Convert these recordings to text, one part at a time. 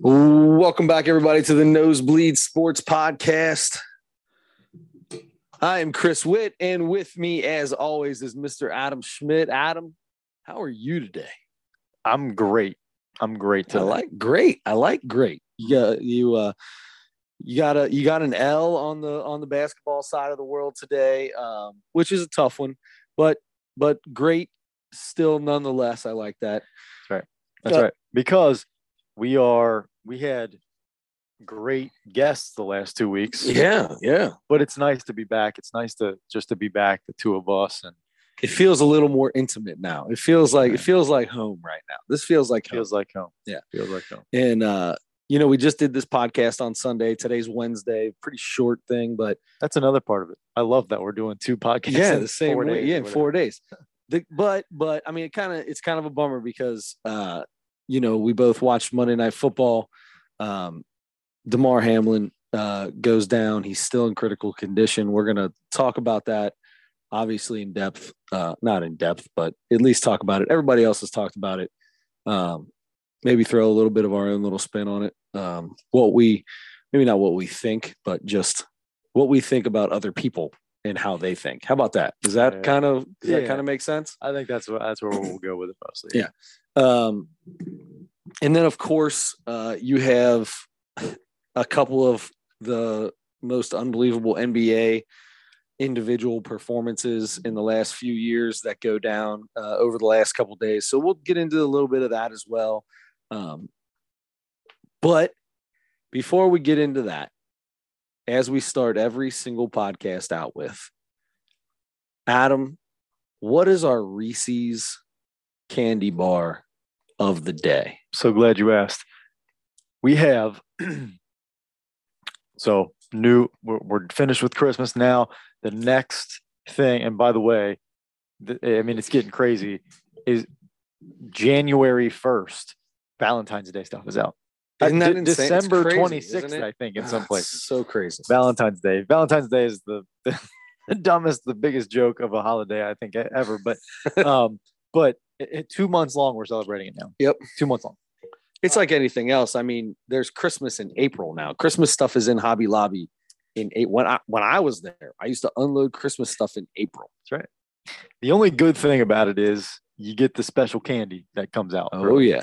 Welcome back, everybody, to the Nosebleed Sports Podcast. I am Chris Witt, and with me, as always, is Mr. Adam Schmidt. Adam, how are you today? I'm great. I'm great today. I like great. I like great. You got you uh you got a you got an L on the on the basketball side of the world today, um, which is a tough one, but but great still nonetheless. I like that. That's right. That's uh, right. Because we are we had great guests the last two weeks. Yeah, yeah. But it's nice to be back. It's nice to just to be back, the two of us, and It feels a little more intimate now. It feels like it feels like home right now. This feels like home. feels like home. Yeah. Feels like home. And uh, you know, we just did this podcast on Sunday. Today's Wednesday. Pretty short thing, but That's another part of it. I love that we're doing two podcasts. yeah, in the same way. yeah, in four days. The, but but I mean, it kind of it's kind of a bummer because uh, you know we both watched Monday Night Football. Um, Damar Hamlin uh, goes down. He's still in critical condition. We're gonna talk about that, obviously in depth. Uh, not in depth, but at least talk about it. Everybody else has talked about it. Um, maybe throw a little bit of our own little spin on it. Um, what we maybe not what we think, but just what we think about other people and how they think. How about that? Does that Yeah. kind of does that kind of make sense? I think that's what that's where we'll go with it mostly. Yeah. Um, and then of course, uh, you have a couple of the most unbelievable NBA individual performances in the last few years that go down uh, over the last couple days. So we'll get into a little bit of that as well. Um, but before we get into that, as we start every single podcast out with, Adam, what is our Reese's candy bar of the day? So glad you asked. We have so new. We're, we're finished with Christmas now. The next thing, and by the way, th- I mean it's getting crazy. Is January first, Valentine's Day stuff is out. Isn't that De- insane? December twenty sixth? I think, in Ah, some it's places. So crazy. Valentine's Day. Valentine's Day is the, the, dumbest, the biggest joke of a holiday I think ever. But um, but it, it- two months long, we're celebrating it now. Yep. two months long. It's uh, like anything else. I mean, there's Christmas in April now. Christmas stuff is in Hobby Lobby in eight. When I when I was there, I used to unload Christmas stuff in April. That's right. The only good thing about it is you get the special candy that comes out. Oh early. yeah,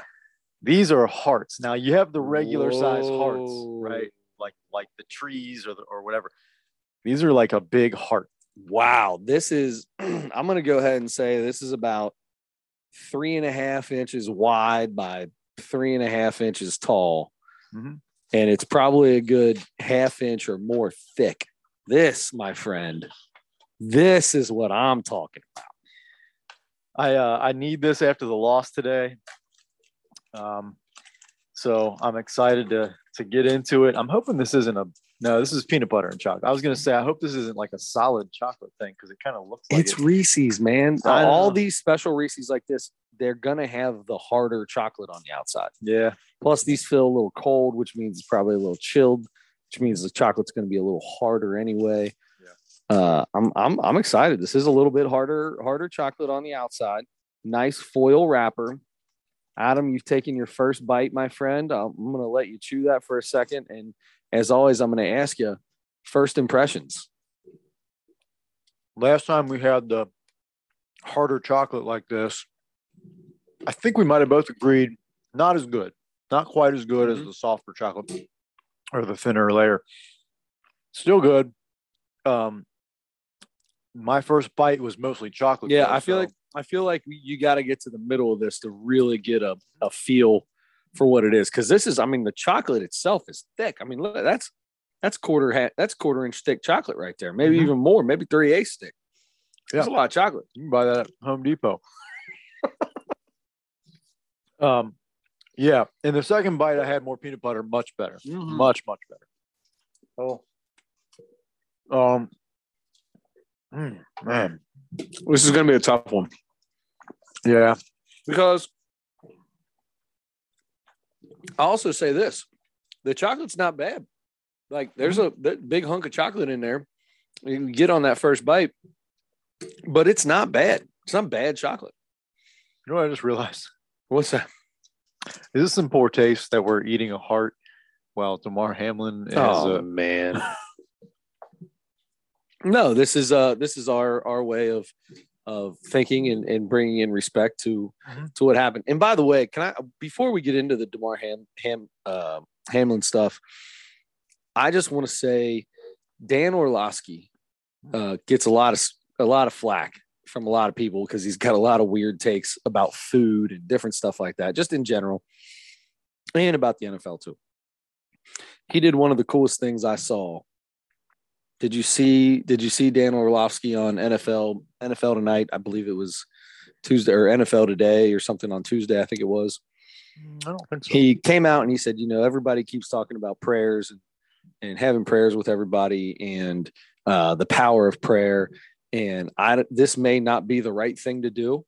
These are hearts. Now you have the regular size hearts, right? Like like the trees or the, or whatever. These are like a big heart. Wow, this is. I'm gonna go ahead and say this is about three and a half inches wide by three and a half inches tall, Mhm. and it's probably a good half inch or more thick. This, my friend, this is what I'm talking about. I uh, I need this after the loss today. Um, so I'm excited to to get into it. I'm hoping this isn't a no. This is peanut butter and chocolate. I was gonna say I hope this isn't like a solid chocolate thing because it kind of looks like it's it. Reese's, man. All know. these special Reese's like this, they're gonna have the harder chocolate on the outside. yeah. Plus, these feel a little cold, which means it's probably a little chilled, which means the chocolate's gonna be a little harder anyway. Yeah. Uh, I'm I'm I'm excited. This is a little bit harder harder chocolate on the outside. Nice foil wrapper. Adam, you've taken your first bite, my friend. I'm gonna let you chew that for a second, and as always, I'm gonna ask you first impressions. Last time we had the harder chocolate like this, I think we might have both agreed not as good, not quite as good as Mhm. the softer chocolate or the thinner layer. Still good. Um, my first bite was mostly chocolate. Yeah, I feel so- like I feel like you got to get to the middle of this to really get a, a feel for what it is. Because this is, I mean, the chocolate itself is thick. I mean, look, that's that's quarter hat, that's quarter inch thick chocolate right there. Maybe Mhm. even more, maybe three eighths thick. That's a lot of chocolate. You can buy that at Home Depot. Um, yeah. In the second bite, I had more peanut butter, much better, Mhm. much much better. Oh, Um, mm, man, this is going to be a tough one yeah, because I also say this: the chocolate's not bad. Like, there's a that big hunk of chocolate in there. You can get on that first bite, but it's not bad. It's not bad chocolate. you know what I just realized? What's that? Is this some poor taste that we're eating a heart while Damar Hamlin is? oh uh, man. no, this is uh this is our our way of of thinking and, and bringing in respect to Mhm. to what happened. And by the way, can I before we get into the Damar Ham, Ham uh, Hamlin stuff, I just want to say Dan Orlovsky uh, gets a lot of a lot of flack from a lot of people because he's got a lot of weird takes about food and different stuff like that, just in general, and about the NFL too. He did one of the coolest things I saw. Did you see? Did you see Dan Orlovsky on NFL NFL tonight? I believe it was Tuesday or NFL today or something on Tuesday. I think it was I don't think so. he came out and he said, you know, everybody keeps talking about prayers and, and having prayers with everybody and uh, the power of prayer. And I, this may not be the right thing to do.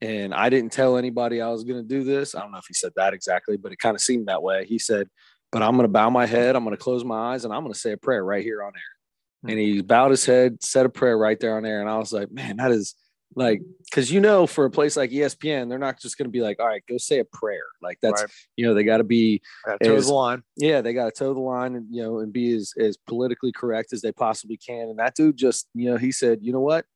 And I didn't tell anybody I was going to do this. I don't know if he said that exactly, but it kind of seemed that way. He said, but I'm going to bow my head. I'm going to close my eyes and I'm going to say a prayer right here on air. And he bowed his head, said a prayer right there on air. And I was like, man, that is like, cause you know, for a place like ESPN, they're not just going to be like, all right, go say a prayer. Like that's, Right. you know, they got to be, toes is- the line. yeah, they got to toe the line and you know and be as as politically correct as they possibly can. And that dude just you know he said, you know what,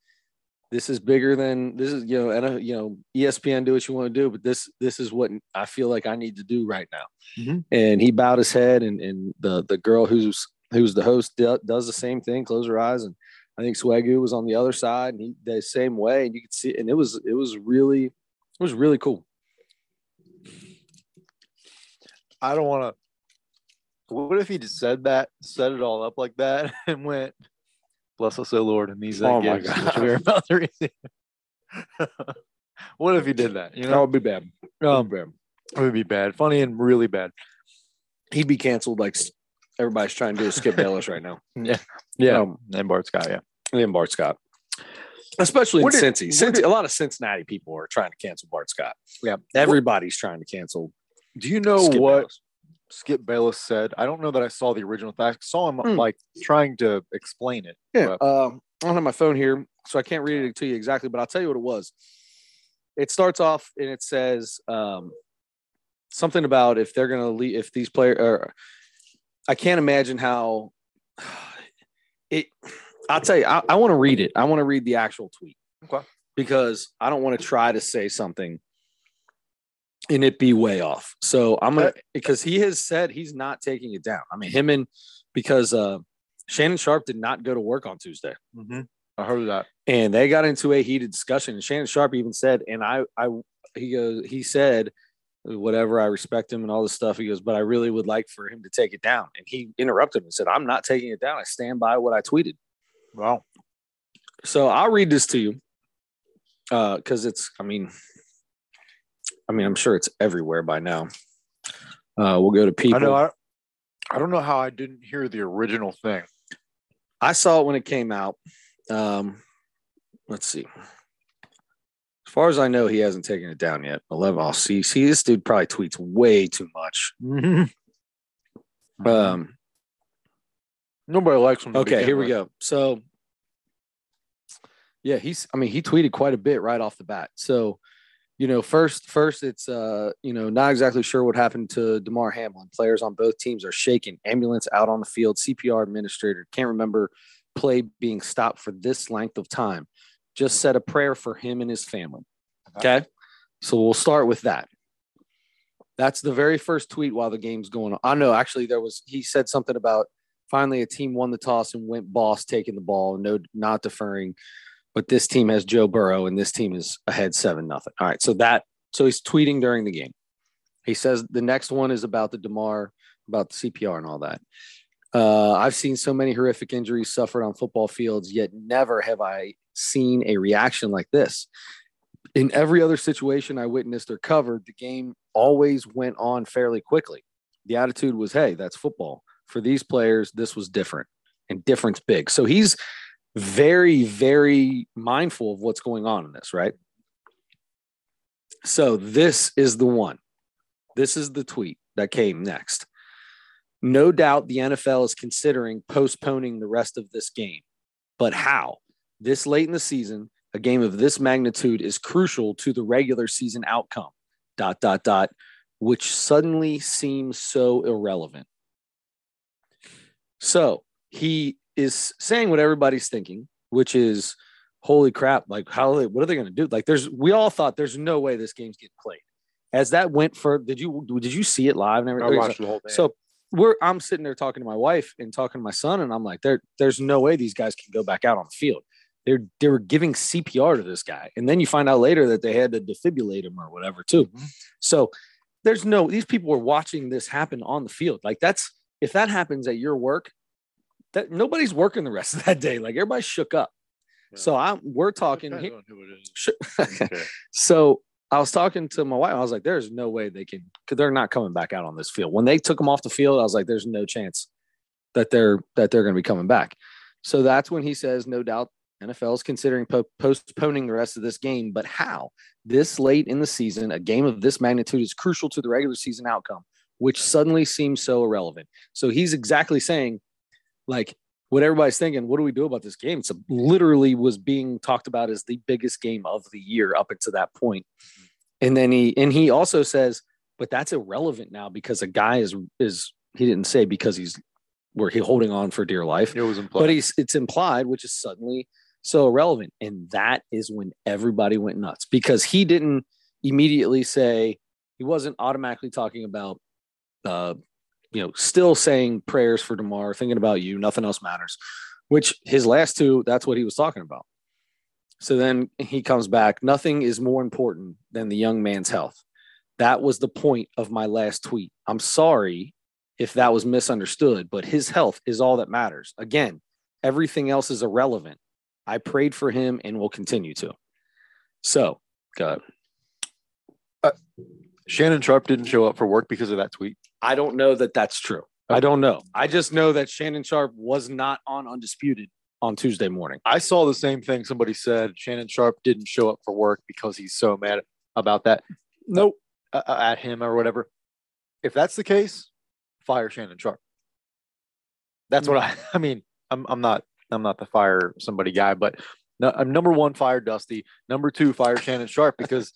this is bigger than this is you know and uh, you know ESPN do what you want to do, but this this is what I feel like I need to do right now. Mhm. And he bowed his head, and and the the girl who's who's the host does the same thing, close her eyes, and I think Swagu was on the other side, and he the same way, and you could see, and it was it was really it was really cool. I don't want to. What if he just said that, set it all up like that, and went, "Bless us, O Lord," and these Oh my God. which we are about to receive." what if he did that? You That know, would be bad. That um, would be bad. it would be bad, funny, and really bad. he'd be canceled like everybody's trying to do Skip Bayless right now. Yeah, yeah. Um, and Bart Scott, yeah. and Bart Scott. Especially in did- Cincy. Cincy. did- a lot of Cincinnati people are trying to cancel Bart Scott. Yeah. Everybody's trying to cancel Do you know Skip what Bayless. Skip Bayless said? I don't know that I saw the original fact. I saw him Hmm. like trying to explain it. Yeah. Um, I don't have my phone here, so I can't read it to you exactly, but I'll tell you what it was. It starts off and it says um, something about if they're going to leave, if these players are, I can't imagine how it, I'll tell you, I, I want to read it. I want to read the actual tweet. Okay. Because I don't want to try to say something and it be way off. So I'm going to, because he has said he's not taking it down. I mean, him and, because uh, Shannon Sharpe did not go to work on Tuesday I heard of that. and they got into a heated discussion. And Shannon Sharpe even said, and I, I, he goes, he said, whatever, I respect him and all this stuff. He goes, but I really would like for him to take it down. And he interrupted him and said, I'm not taking it down. I stand by what I tweeted. Wow. So I'll read this to you Uh, because it's, I mean, I mean, I'm sure it's everywhere by now. Uh, we'll go to people. I know. I, I don't know how I didn't hear the original thing. I saw it when it came out. Um, let's see. As far as I know, he hasn't taken it down yet. 11. I'll see. See, this dude probably tweets way too much. Um, Nobody likes him. okay, here we go. So, yeah, he's. I mean, he tweeted quite a bit right off the bat. So, you know, first, first, it's uh, you know, not exactly sure what happened to Damar Hamlin. Players on both teams are shaken. Ambulance out on the field. CPR administrator can't remember play being stopped for this length of time. Just said a prayer for him and his family. Okay, so we'll start with that. That's the very first tweet while the game's going on. I know actually there was he said something about finally a team won the toss and went boss taking the ball, no not deferring. But this team has Joe Burrow and this team is ahead seven nothing. All right, so that so he's tweeting during the game. He says the next one is about the Damar, about the CPR and all that. Uh, I've seen so many horrific injuries suffered on football fields, yet never have I seen a reaction like this. In every other situation I witnessed or covered, the game always went on fairly quickly. The attitude was, hey, that's football. For these players, this was different and difference big. So he's very, very mindful of what's going on in this, right? So this is the one. This is the tweet that came next. No doubt the NFL is considering postponing the rest of this game. But how? This late in the season, a game of this magnitude is crucial to the regular season outcome. Dot, dot, dot. which suddenly seems so irrelevant. So he is saying what everybody's thinking, which is, holy crap, like how they, what are they going to do? Like there's, we all thought there's no way this game's getting played. As that went for, did you, did you see it live and I everything? watched the whole thing. So we're I'm sitting there talking to my wife and talking to my son, and I'm like, there, there's no way these guys can go back out on the field. They're they were giving CPR to this guy, and then you find out later that they had to defibrillate him or whatever too. Mhm. So there's no these people were watching this happen on the field. Like that's if that happens at your work, that nobody's working the rest of that day. Like everybody's shook up. Yeah. So I'm we're talking. Depends here- who it is. Sure. Okay. So I was talking to my wife. I was like, "There's no way they can, because they're not coming back out on this field." When they took them off the field, I was like, "There's no chance that they're that they're going to be coming back." So that's when he says, "No doubt, NFL is considering po- postponing the rest of this game, but how? This late in the season, a game of this magnitude is crucial to the regular season outcome, which suddenly seems so irrelevant." So he's exactly saying, like. What everybody's thinking, what do we do about this game? It's a, literally was being talked about as the biggest game of the year up until that point. Mm-hmm. And then he and he also says, but that's irrelevant now because a guy is is he didn't say because he's where he holding on for dear life, It was implied. but he's it's implied, which is suddenly so irrelevant. And that is when everybody went nuts because he didn't immediately say he wasn't automatically talking about uh you know still saying prayers for Damar, thinking about you, nothing else matters. Which his last two, that's what he was talking about. So then he comes back. Nothing is more important than the young man's health. That was the point of my last tweet. I'm sorry if that was misunderstood, but his health is all that matters. Again, everything else is irrelevant. I prayed for him and will continue to. So, go ahead. Shannon Sharpe didn't show up for work because of that tweet. I don't know that that's true. I don't know. I just know that Shannon Sharpe was not on Undisputed on Tuesday morning. I saw the same thing. Somebody said Shannon Sharpe didn't show up for work because he's so mad about that. Nope, uh, uh, at him or whatever. If that's the case, fire Shannon Sharpe. That's what I. I mean, I'm I'm not I'm not the fire somebody guy, but no, I'm number one fire Dusty. Number two fire Shannon Sharpe because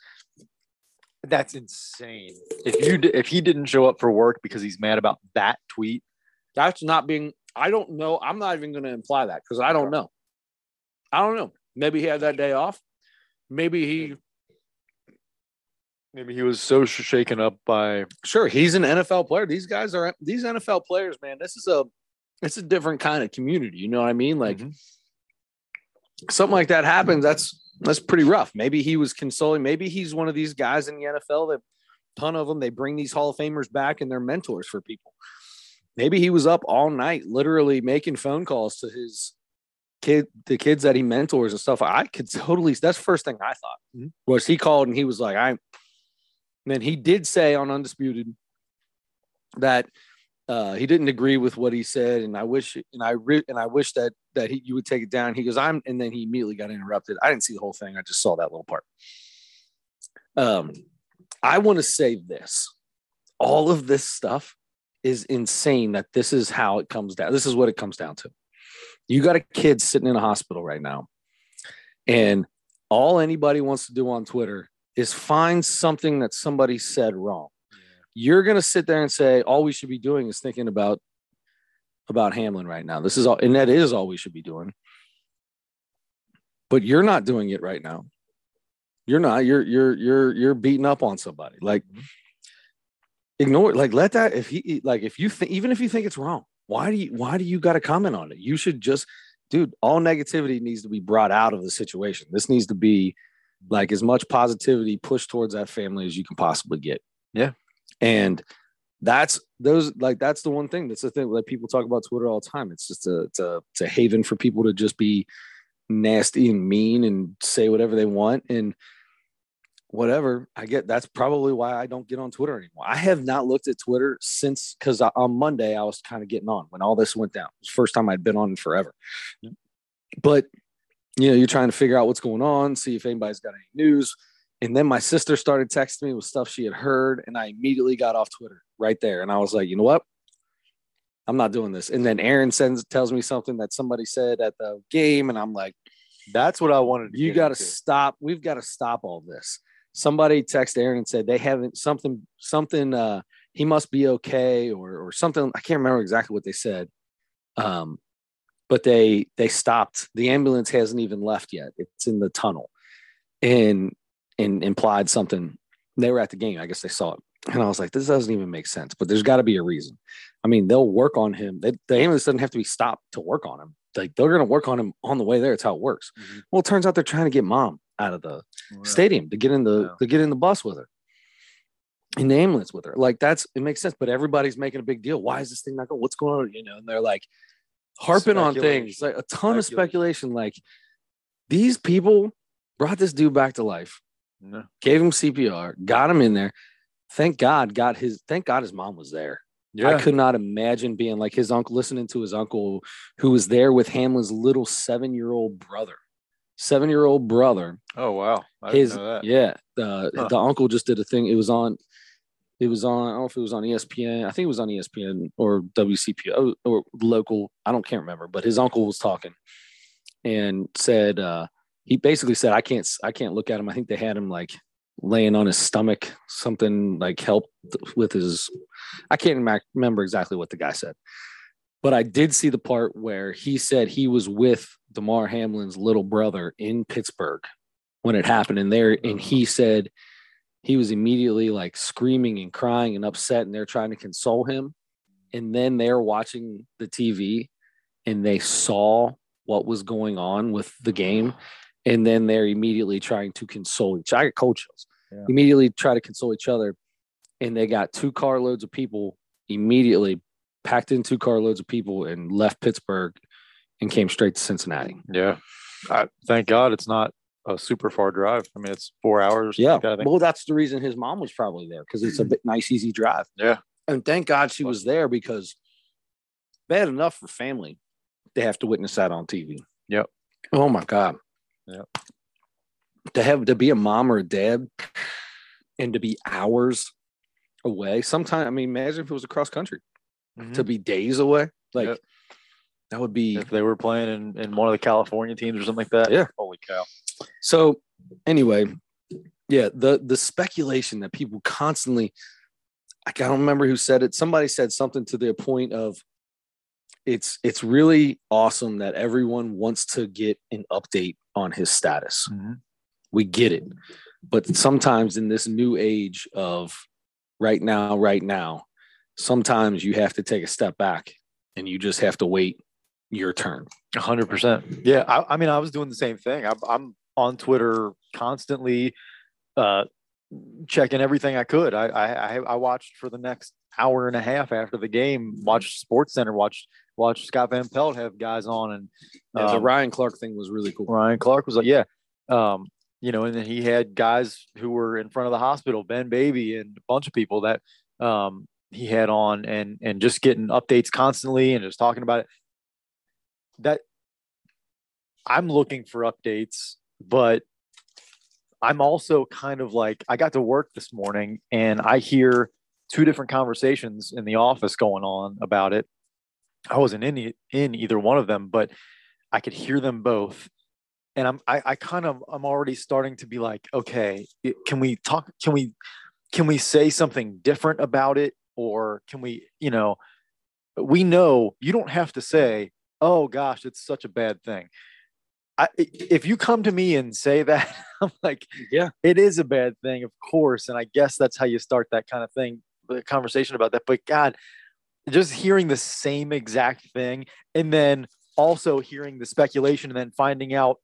that's insane. If you if he didn't show up for work because he's mad about that tweet, That's not being, I don't know. I'm not even going to imply that because I don't know. I don't know. Maybe he had that day off. Maybe he, maybe he was so shaken up by sure, he's an NFL player. These guys are, these NFL players, man, this is a, it's a different kind of community. You know what I mean? Like Mhm. something like that happens. That's, that's pretty rough. Maybe he was consoling. Maybe he's one of these guys in the NFL that ton of them, they bring these Hall of Famers back and they're mentors for people. Maybe he was up all night, literally making phone calls to his kid, the kids that he mentors and stuff. I could totally, that's the first thing I thought Mhm. was he called and he was like, I, and then he did say on Undisputed that uh, he didn't agree with what he said, and I wish, and I re- and I wish that that he, you would take it down. He goes, I'm, and then he immediately got interrupted. I didn't see the whole thing. I just saw that little part. Um, I want to say this: all of this stuff is insane. That this is how it comes down. This is what it comes down to. You got a kid sitting in a hospital right now, and all anybody wants to do on Twitter is find something that somebody said wrong you're going to sit there and say all we should be doing is thinking about about Hamlin right now. This is all, and that is all we should be doing. But you're not doing it right now. You're not. You're you're you're you're beating up on somebody. Like mm-hmm. ignore it. Like let that. If he like if you think even if you think it's wrong, why do you why do you got to comment on it? You should just, dude. All negativity needs to be brought out of the situation. This needs to be like as much positivity pushed towards that family as you can possibly get. Yeah. And that's those like that's the one thing that's the thing that people talk about Twitter all the time. It's just a it's a, it's a haven for people to just be nasty and mean and say whatever they want and whatever. I get that's probably why I don't get on Twitter anymore. I have not looked at Twitter since because on Monday I was kind of getting on when all this went down. It was first time I'd been on in forever. But you know, you're trying to figure out what's going on, see if anybody's got any news. And then my sister started texting me with stuff she had heard, and I immediately got off Twitter right there. And I was like, you know what? I'm not doing this. And then Aaron sends tells me something that somebody said at the game, and I'm like, That's what I wanted. To you got to stop. We've got to stop all this. somebody texted Aaron and said they haven't something something uh he must be okay or or something I can't remember exactly what they said. Um but they they stopped. The ambulance hasn't even left yet. It's in the tunnel. And and implied something. They were at the game. I guess they saw it. And I was like, this doesn't even make sense, but there's got to be a reason. I mean, they'll work on him. They, the ambulance doesn't have to be stopped to work on him. Like they're going to work on him on the way there. It's how it works. Mhm. Well, it turns out they're trying to get mom out of the stadium to get in the to get in the bus with her, in the ambulance with her. Like that's it makes sense. But everybody's making a big deal. Why is this thing not going? What's going on? You know, and they're like harping on things, like a ton of speculation. Like these people brought this dude back to life, No. gave him CPR, got him in there. Thank God, got his. Thank God his mom was there. Yeah. I could not imagine being like his uncle, listening to his uncle who was there with Hamlin's little seven year old brother. Seven year old brother. oh wow. I His know that. yeah. The Huh. the uncle just did a thing. It was on. It was on. I don't know if it was on ESPN. I think it was on ESPN or WCP or, or local. I don't can't remember. But his uncle was talking and said uh, he basically said I can't I can't look at him. I think they had him like laying on his stomach, something like helped with his. I can't remember exactly what the guy said, but I did see the part where he said he was with Damar Hamlin's little brother in Pittsburgh when it happened, and there, and he oh. said he was immediately like screaming and crying and upset, and they're trying to console him, and then they're watching the TV, and they saw what was going on with the game. And then they're immediately trying to console each. I got cold chills. Yeah. Immediately try to console each other, and they got two carloads of people immediately packed in two carloads of people and left Pittsburgh and came straight to Cincinnati. Yeah. I, thank God it's not a super far drive. I mean, it's four hours. Yeah. that, Well, that's the reason his mom was probably there because it's a mm-hmm. bit nice, easy drive. Yeah. And thank God she was there because bad enough for family to have to witness that on TV. Yep. Oh my God. Yep. To have to be a mom or a dad and to be hours away. Sometimes, I mean, imagine if it was across country Mhm. to be days away. Like Yep. that would be if they were playing in, in one of the California teams or something like that. Yeah. Holy cow. So anyway, yeah, the the speculation that people constantly I don't remember who said it. Somebody said something to the point of it's it's really awesome that everyone wants to get an update on his status. We get it. But sometimes in this new age of right now, right now, sometimes you have to take a step back and you just have to wait your turn. A hundred percent. Yeah. I, I mean, I was doing the same thing. I'm, I'm on Twitter constantly, uh, checking everything I could. I, I, I, I watched for the next hour and a half after the game, watched Sports Center, watched, watched Scott Van Pelt have guys on and, Yeah, the um, Ryan Clark thing was really cool. Ryan Clark was like, yeah. Um, you know, and then he had guys who were in front of the hospital, Ben Baby and a bunch of people that um, he had on and and just getting updates constantly and just talking about it. That I'm looking for updates, but I'm also kind of like I got to work this morning and I hear two different conversations in the office going on about it. I wasn't in in either one of them, but I could hear them both and I'm I, I kind of I'm already starting to be like, okay, it- can we talk? Can we can we say something different about it, or can we, you know, we know you don't have to say, oh gosh, it's such a bad thing. I- if you come to me and say that, I'm like, Yeah. it is a bad thing, of course, and I guess that's how you start that kind of thing, the conversation about that. But God, just hearing the same exact thing, and then also hearing the speculation, and then finding out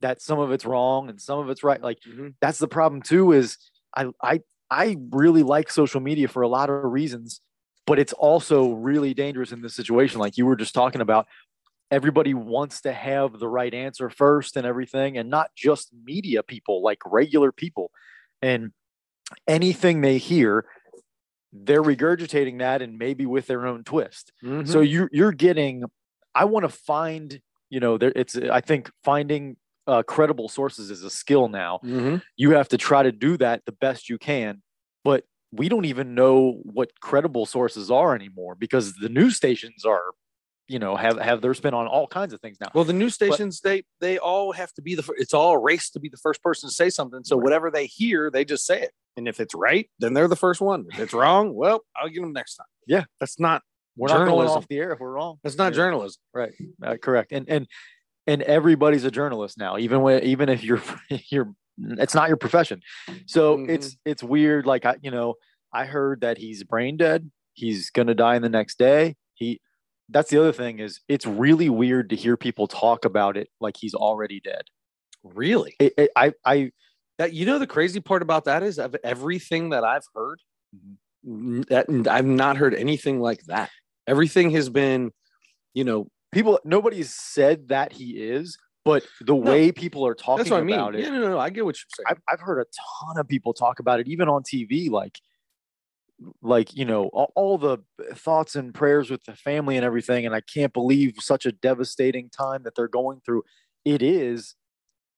that some of it's wrong and some of it's right. Like mm-hmm. that's the problem too. Is I I I really like social media for a lot of reasons, but it's also really dangerous in this situation. Like you were just talking about, everybody wants to have the right answer first and everything, and not just media people, like regular people, and anything they hear. They're regurgitating that and maybe with their own twist. Mm-hmm. So you you're getting. I want to find. You know, there. It's. I think finding uh, credible sources is a skill now. Mhm. You have to try to do that the best you can, but we don't even know what credible sources are anymore because the news stations are you know have have their spin on all kinds of things now. Well, the news stations they they all have to be the it's all a race to be the first person to say something. So whatever they hear, they just say it. And if it's right, then they're the first one. If it's wrong, well, I'll get them next time. Yeah. that's not We're not going journalism. off the air if we're wrong. that's not Yeah. journalism. Right. Uh, correct. And and and everybody's a journalist now, even when even if you're you're it's not your profession. So Mhm. it's it's weird. Like I, you know, I heard that he's brain dead. He's gonna die in the next day. He that's the other thing is it's really weird to hear people talk about it like he's already dead. Really? It, it, I I That you know the crazy part about that is of everything that I've heard, mm-hmm. that I've not heard anything like that. Everything has been, you know, people nobody's said that he is, but the way people are talking that's what I mean. about it. Yeah, no, no, no, I get what you're saying. I've, I've heard a ton of people talk about it, even on TV, like, like you know, all, all the thoughts and prayers with the family and everything. And I can't believe such a devastating time that they're going through. It is,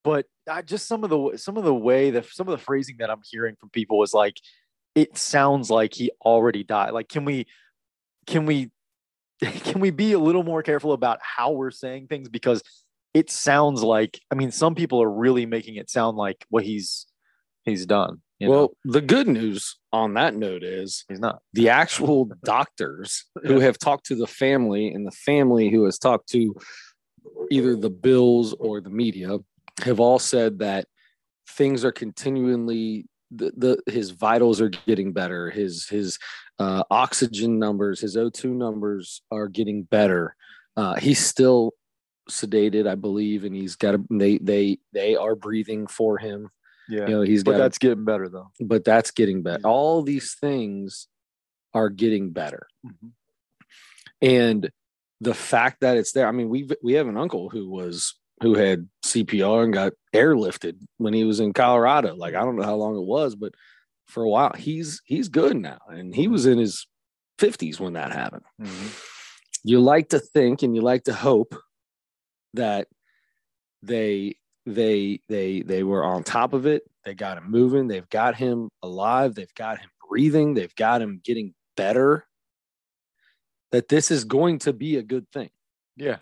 but I just some of the some of the way that some of the phrasing that I'm hearing from people is like, it sounds like he already died. Like, can we, can we, can we be a little more careful about how we're saying things because it sounds like I mean, some people are really making it sound like what he's he's done. You well, know, the good news on that note is he's not. the actual doctors who have talked to the family and the family who has talked to either the bills or the media have all said that things are continually the, the his vitals are getting better his his uh, oxygen numbers his o2 numbers are getting better uh, he's still sedated i believe and he's got a, they they they are breathing for him Yeah, you know he's but got that's getting better though. but that's getting better. Yeah. All these things are getting better. Mhm. And the fact that it's there, I mean, we we have an uncle who was who had CPR and got airlifted when he was in Colorado. Like I mm-hmm. don't know how long it was, but for a while he's he's good now. And he was in his 50s when that happened. Mm-hmm. You like to think and you like to hope that they they they they were on top of it. They got him moving. They've got him alive. They've got him breathing. They've got him getting better. That this is going to be a good thing. Yeah,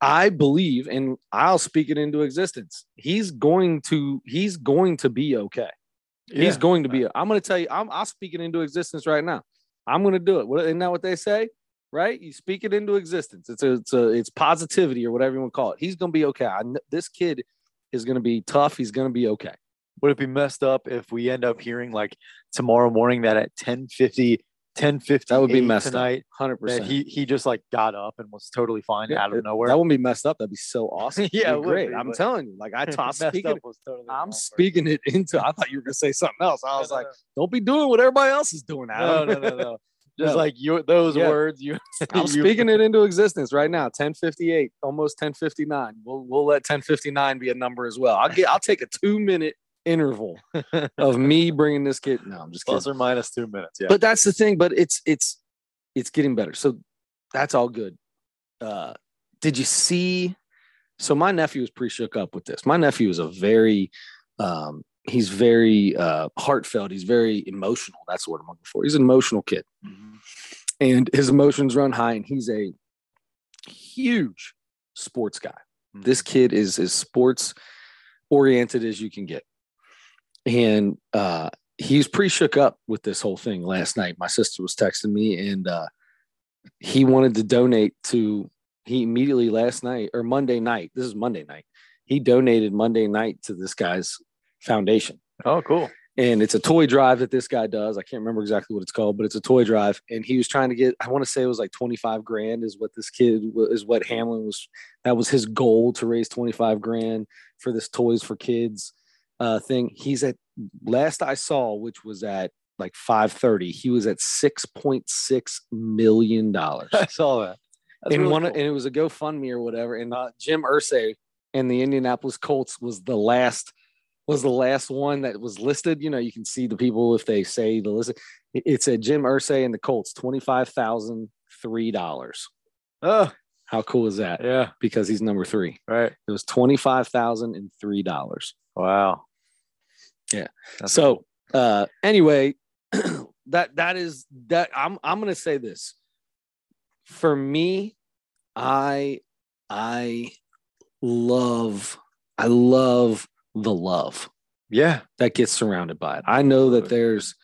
i believe and i'll speak it into existence he's going to he's going to be okay. He's Yeah. going to be i'm going to tell you I'm, i'll speak it into existence right now. I'm going to do it. What, isn't that what they say? Right? You speak it into existence. It's a it's a it's positivity or whatever you want to call it. He's going to be okay. I, this kid is going to be tough. He's going to be okay. Would it be messed up if we end up hearing like tomorrow morning that at 1050, 1050 that would be messed tonight up 100% that he he just like got up and was totally fine Yeah, out of nowhere? that wouldn't be messed up that'd be so awesome Yeah, great be, i'm telling you like i talk speaking totally i'm speaking it into i thought you were going to say something else i was no, like no. don't be doing what everybody else is doing no, Adam. no, no, no. Just No. like you, those Yeah. words. You, I'm speaking it into existence right now. 1058, almost 1059. We'll we'll let 1059 be a number as well. I'll get I'll take a two minute interval of me bringing this kid. No, I'm just kidding. plus or minus two minutes. Yeah. But that's the thing. But it's it's it's getting better. So that's all good. Uh, did you see? So my nephew was pretty shook up with this. My nephew is a very um, he's very uh, heartfelt. He's very emotional. That's what I'm looking for. He's an emotional kid and his emotions run high and he's a huge sports guy this kid is as sports oriented as you can get and uh he's pretty shook up with this whole thing last night my sister was texting me and uh he wanted to donate to he immediately last night or monday night this is monday night he donated monday night to this guy's foundation Oh, cool. and it's a toy drive that this guy does. I can't remember exactly what it's called, but it's a toy drive. And he was trying to get, I want to say it was like 25 grand is what this kid is what Hamlin was, that was his goal to raise 25 grand for this Toys for Kids uh, thing. He's at, last I saw, which was at like 530, he was at $6.6 million. I saw that. That's and really one, cool. and it was a GoFundMe or whatever. And uh, Jim Irsay and the Indianapolis Colts was the last was the last one that was listed. You know, you can see the people if they say the list. It it said Jim Irsay and the Colts twenty five thousand three dollars. oh, How cool is that? yeah. Because he's number three. Right. It was twenty five thousand and three dollars. Wow. Yeah. That's So uh anyway, that that is that I'm I'm gonna say this. for me, I I love I love the love Yeah. that gets surrounded by it. I know that there's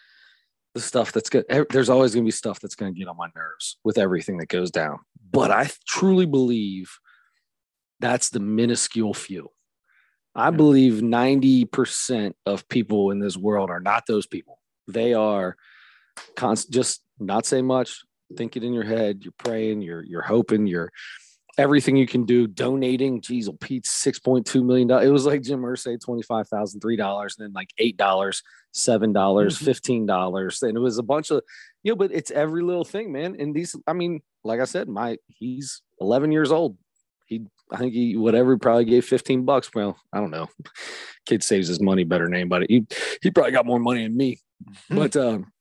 the stuff that's good. There's always going to be stuff that's going to get on my nerves with everything that goes down. But I truly believe that's the minuscule few. I believe 90% of people in this world are not those people. They are const- just not say much, think it in your head. You're praying, you're you're hoping, you're everything you can do, donating. Well, Pete's six point two million dollars. It was like Jim Irsay, twenty five thousand three dollars, and then like eight dollars, seven dollars, Mhm. fifteen dollars, and it was a bunch of you know. But it's every little thing, man. And these, I mean, like I said, my he's eleven years old. He, I think he whatever he probably gave fifteen bucks. Well, I don't know. Kid saves his money better than anybody. He he probably got more money than me. But um,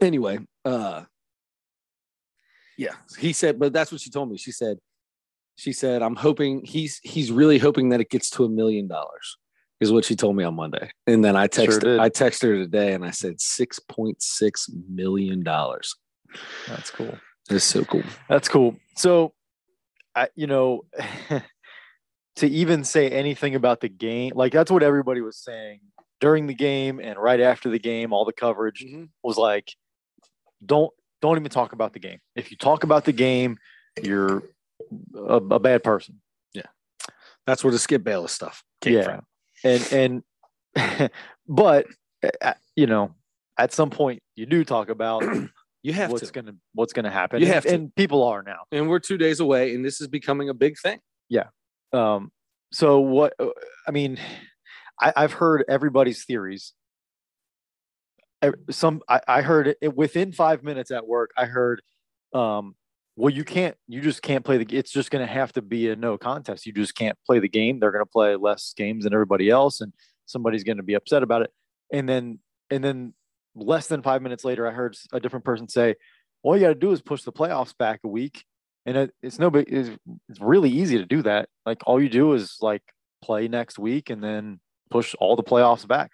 anyway, uh, yeah, he said, but that's what she told me. She said, she said, I'm hoping he's he's really hoping that it gets to a million dollars, is what she told me on Monday. And then I texted did. I texted her today and I said six point six million dollars. That's cool. That's so cool. That's cool. So, I, you know, to even say anything about the game, like that's what everybody was saying during the game and right after the game. All the coverage was like, don't don't even talk about the game. If you talk about the game, you're a, a bad person. Yeah, that's where the Skip Bayless stuff came Yeah. from. And and but uh, you know, at some point you do talk about You have what's to. gonna what's gonna happen. You and, have to. and people are now. And we're two days away, and this is becoming a big thing. Yeah. Um, so what? uh, I mean, I, I've heard everybody's theories. Some I, I heard it within five minutes at work. I heard, um, well, you can't. You just can't play the. It's just going to have to be a no contest. You just can't play the game. They're going to play less games than everybody else, and somebody's going to be upset about it. And then, and then, less than five minutes later, I heard a different person say, "All you got to do is push the playoffs back a week." and it, it's no big it's, it's really easy to do that like all you do is like play next week and then push all the playoffs back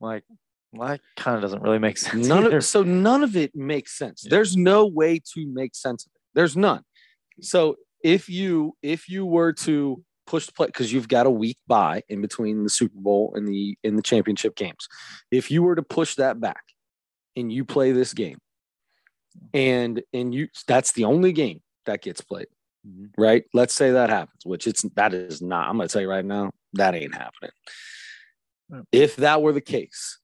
like well, that kind of doesn't really make sense None of so none of it makes sense. Yeah. There's no way to make sense of it. There's none. So if you if you were to push the play because you've got a week by in between the Super Bowl and the in the championship games, if you were to push that back and you play this game, and and you that's the only game that gets played, Mhm. right? Let's say that happens, which it's that is not. I'm gonna tell you right now, that ain't happening. If that were the case,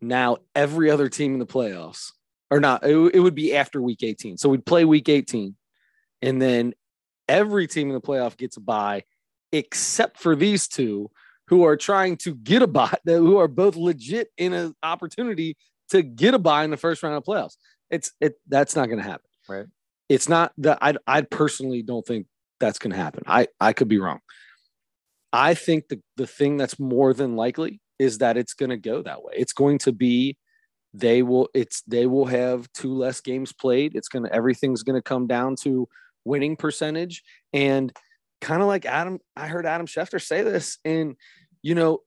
now every other team in the playoffs, or not, it, it would be after week 18. So we'd play week 18, and then every team in the playoff gets a bye, except for these two who are trying to get a bye, that who are both legit in an opportunity to get a buy in the first round of playoffs. It's it that's not going to happen. Right. It's not that I I personally don't think that's going to happen. I I could be wrong. I think the the thing that's more than likely is that it's going to go that way. It's going to be they will it's they will have two less games played. It's going to everything's going to come down to winning percentage and kind of like Adam I heard Adam Schefter say this and you know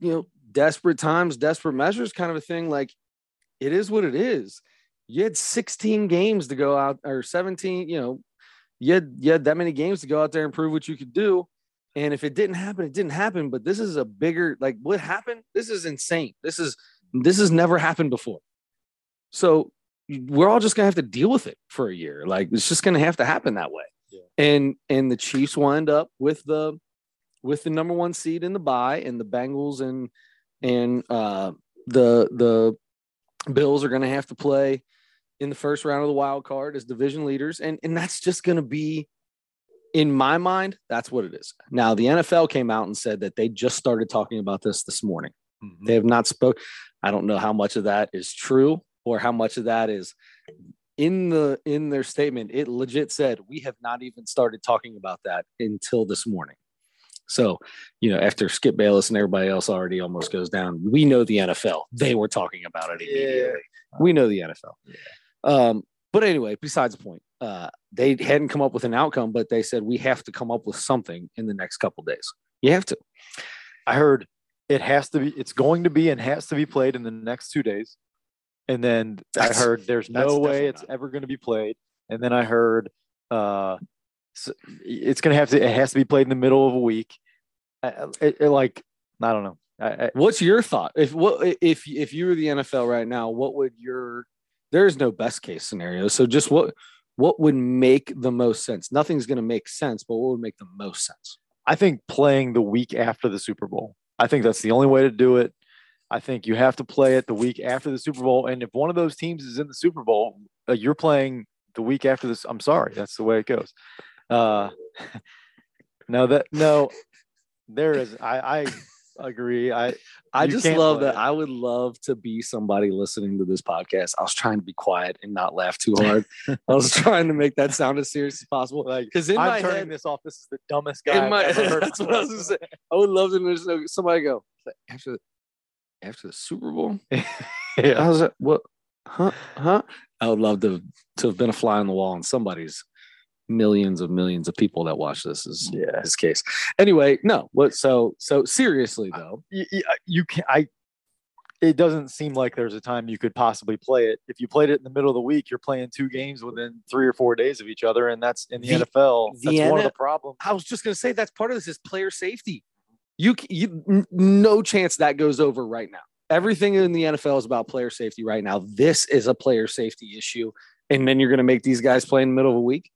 you know desperate times desperate measures kind of a thing like it is what it is. You had 16 games to go out or 17, you know, you had, you had that many games to go out there and prove what you could do. And if it didn't happen, it didn't happen. But this is a bigger, like what happened? This is insane. This is, this has never happened before. So we're all just gonna have to deal with it for a year. Like it's just gonna have to happen that way. Yeah. And and the Chiefs wind up with the with the number one seed in the bye, and the Bengals and and uh, the the Bills are gonna have to play in the first round of the wild card as division leaders, and and that's just gonna be. In my mind, that's what it is. Now, the NFL came out and said that they just started talking about this this morning. Mhm. They have not spoke. I don't know how much of that is true or how much of that is in the in their statement. It legit said we have not even started talking about that until this morning. So, you know, after Skip Bayless and everybody else already almost goes down, we know the NFL. They were talking about it immediately. We know the NFL. Um, but anyway, besides the point, uh, they hadn't come up with an outcome, but they said we have to come up with something in the next couple days. You have to. I heard it has to be, it's going to be and has to be played in the next two days. And then I heard there's no way it's not- ever going to be played. and then I heard uh, it's gonna have to it has to be played in the middle of a week. It, it, like I don't know. I, I, What's your thought? If what if if you were the NFL right now, what would your there is no best case scenario. So just what what would make the most sense? Nothing's going to make sense, but what would make the most sense? I think playing the week after the Super Bowl. I think that's the only way to do it. I think you have to play it the week after the Super Bowl. And if one of those teams is in the Super Bowl, uh, you're playing the week after this. I'm sorry, that's the way it goes. Uh, no, that no, there is. I I agree. I I just love that. It. I would love to be somebody listening to this podcast. I was trying to be quiet and not laugh too hard. I was trying to make that sound as serious as possible. Like, because in I'm my turning head, this off. This is the dumbest guy. My, that's what I was gonna say. I would love to know somebody go after the, after the Super Bowl. yeah, I was like, what? Huh? Huh? I would love to to have been a fly on the wall on somebody's millions of millions of people that watch this is yeah. his case. Anyway, no. What? So so seriously though, you, you can I. It doesn't seem like there's a time you could possibly play it. If you played it in the middle of the week, you're playing two games within three or four days of each other, and that's in the, the NFL. The that's one of the problems. I was just gonna say that's part of this is player safety. You, you no chance that goes over right now. Everything in the NFL is about player safety right now. This is a player safety issue, and then you're going to make these guys play in the middle of a week.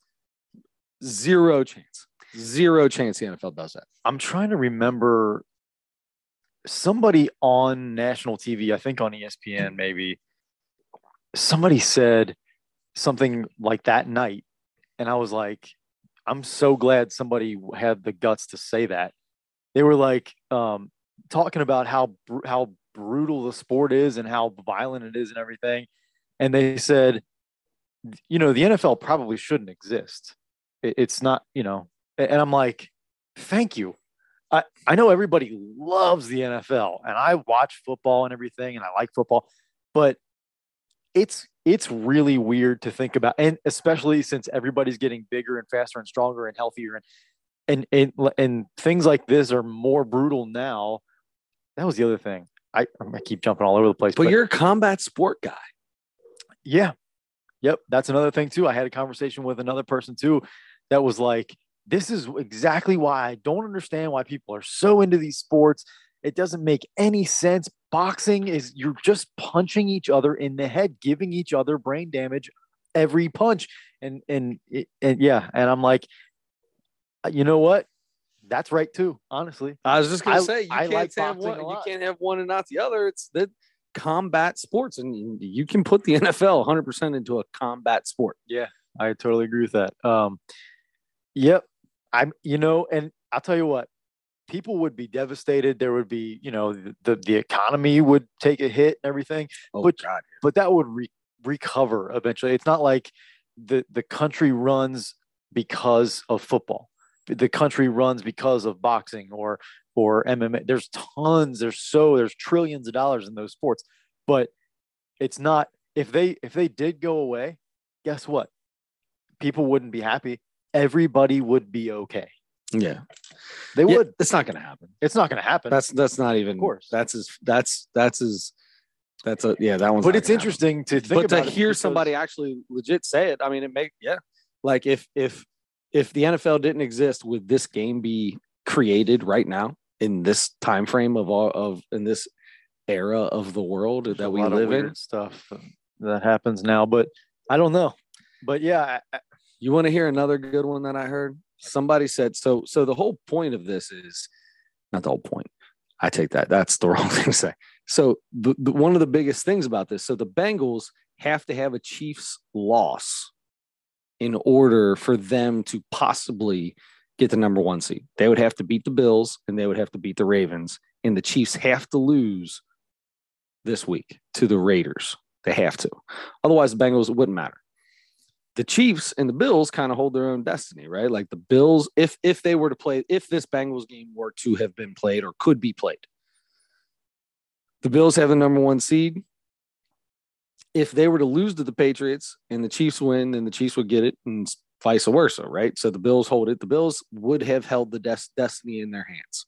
Zero chance. Zero chance the NFL does that. I'm trying to remember somebody on national TV, I think on ESPN, maybe somebody said something like that night. And I was like, I'm so glad somebody had the guts to say that. They were like um, talking about how how brutal the sport is and how violent it is and everything. And they said, you know, the NFL probably shouldn't exist it's not, you know, and I'm like, thank you. I, I know everybody loves the NFL and I watch football and everything and I like football, but it's it's really weird to think about and especially since everybody's getting bigger and faster and stronger and healthier and and and, and things like this are more brutal now. That was the other thing. I, I keep jumping all over the place. But, but you're a combat sport guy. Yeah. Yep. That's another thing too. I had a conversation with another person too that was like, this is exactly why I don't understand why people are so into these sports. It doesn't make any sense. Boxing is you're just punching each other in the head, giving each other brain damage every punch. And and and yeah, and I'm like, you know what? That's right too. Honestly, I was just gonna I, say you I can't like have one. You can't have one and not the other. It's the combat sports, and you can put the NFL 100 percent into a combat sport. Yeah, I totally agree with that. Um, Yep. I'm, you know, and I'll tell you what, people would be devastated. There would be, you know, the, the economy would take a hit and everything. Oh, but, God. but that would re- recover eventually. It's not like the, the country runs because of football. The country runs because of boxing or, or MMA. There's tons, there's so, there's trillions of dollars in those sports, but it's not, if they, if they did go away, guess what? People wouldn't be happy everybody would be okay. Yeah, they yeah, would. It's not going to happen. It's not going to happen. That's that's not even. Of course, that's as that's that's as that's a yeah that one's. But it's interesting happen. to think. But to hear because... somebody actually legit say it, I mean, it make yeah, like if if if the NFL didn't exist, would this game be created right now in this time frame of all of in this era of the world There's that we live in? Stuff that happens now, but I don't know. But yeah, I, you want to hear another good one that I heard? Somebody said so. So the whole point of this is not the whole point. I take that. That's the wrong thing to say. So the, the, one of the biggest things about this. So the Bengals have to have a Chiefs loss in order for them to possibly get the number one seed. They would have to beat the Bills and they would have to beat the Ravens, and the Chiefs have to lose this week to the Raiders. They have to. Otherwise, the Bengals wouldn't matter the Chiefs and the Bills kind of hold their own destiny, right? Like the Bills, if if they were to play, if this Bengals game were to have been played or could be played, the Bills have the number one seed. If they were to lose to the Patriots and the Chiefs win, then the Chiefs would get it, and vice versa, right? So the Bills hold it. The Bills would have held the des- destiny in their hands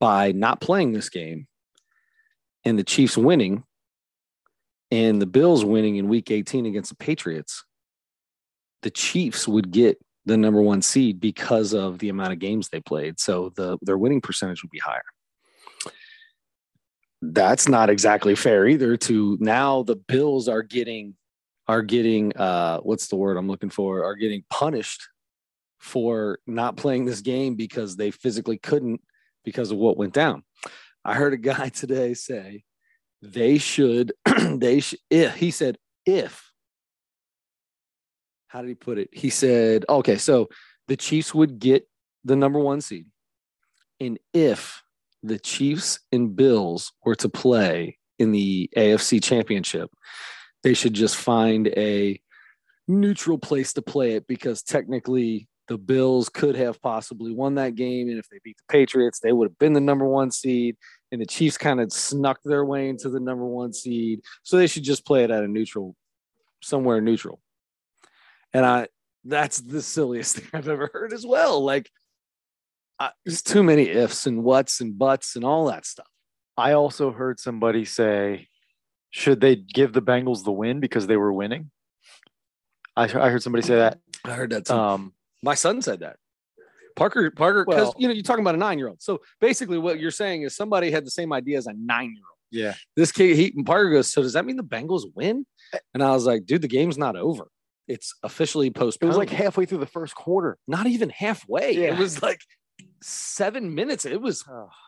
by not playing this game, and the Chiefs winning, and the Bills winning in Week 18 against the Patriots the Chiefs would get the number one seed because of the amount of games they played. So the their winning percentage would be higher. That's not exactly fair either. To now the Bills are getting are getting uh what's the word I'm looking for are getting punished for not playing this game because they physically couldn't because of what went down. I heard a guy today say they should they should if he said if how did he put it? He said, okay, so the Chiefs would get the number one seed. And if the Chiefs and Bills were to play in the AFC championship, they should just find a neutral place to play it because technically the Bills could have possibly won that game. And if they beat the Patriots, they would have been the number one seed. And the Chiefs kind of snuck their way into the number one seed. So they should just play it at a neutral, somewhere neutral. And I, that's the silliest thing I've ever heard as well. Like, I, there's too many ifs and whats and buts and all that stuff. I also heard somebody say, should they give the Bengals the win because they were winning? I, I heard somebody say that. I heard that too. Um, My son said that. Parker, Parker, because Well- you know you're talking about a nine year old. So basically, what you're saying is somebody had the same idea as a nine year old. yeah. This kid, he Parker goes, so does that mean the Bengals win? And I was like, dude, the game's not over. It's officially postponed. It was like halfway through the first quarter. not even halfway. It was like seven minutes. It was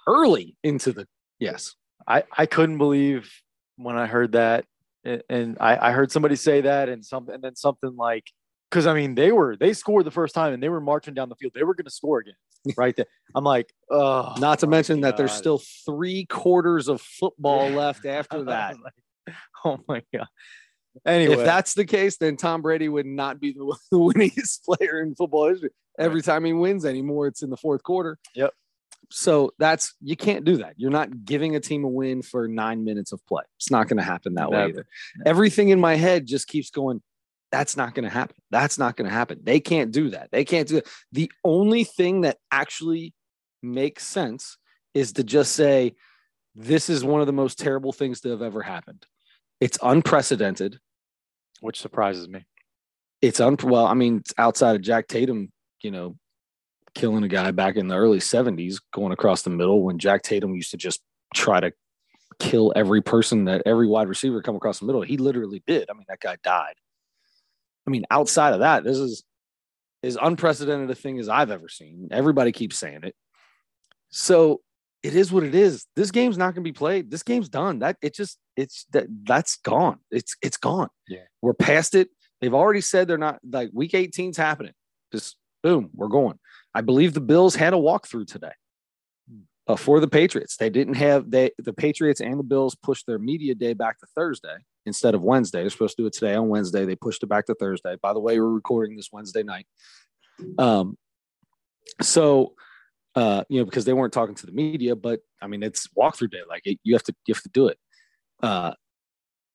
early into the yes. I, I couldn't believe when I heard that. A- And I, I heard somebody say that and something and then something like because I mean they were they scored the first time and they were marching down the field. They were gonna score again. Right there. I'm like, oh Not to mention that there's still three quarters of football left after that. Like, oh my god. Anyway, If that's the case, then Tom Brady would not be the, the winningest player in football history. Every time he wins anymore, it's in the fourth quarter. Yep. So that's you can't do that. You're not giving a team a win for nine minutes of play. It's not going to happen that way Never. Everything in my head just keeps going. That's not going to happen. That's not going to happen. They can't do that. They can't do it. The only thing that actually makes sense is to just say, this is one of the most terrible things to have ever happened. It's unprecedented which surprises me. it's un well, I mean, it's outside of Jack Tatum, you know, killing a guy back in the early 70s, going across the middle when Jack Tatum used to just try to kill every person that every wide receiver come across the middle. He literally did. I mean, that guy died. I mean, outside of that, this is as unprecedented a thing as I've ever seen. Everybody keeps saying it. So it is what it is. This game's not going to be played. This game's done. That it just it's that that's gone. It's it's gone. Yeah. We're past it. They've already said they're not like week 18's happening. Just boom, we're going. I believe the Bills had a walkthrough today uh, for the Patriots. They didn't have they the Patriots and the Bills pushed their media day back to Thursday instead of Wednesday. They're supposed to do it today on Wednesday. They pushed it back to Thursday. By the way, we're recording this Wednesday night. Um, so uh, you know, because they weren't talking to the media, but I mean, it's walkthrough day. Like it, you have to, you have to do it. Uh,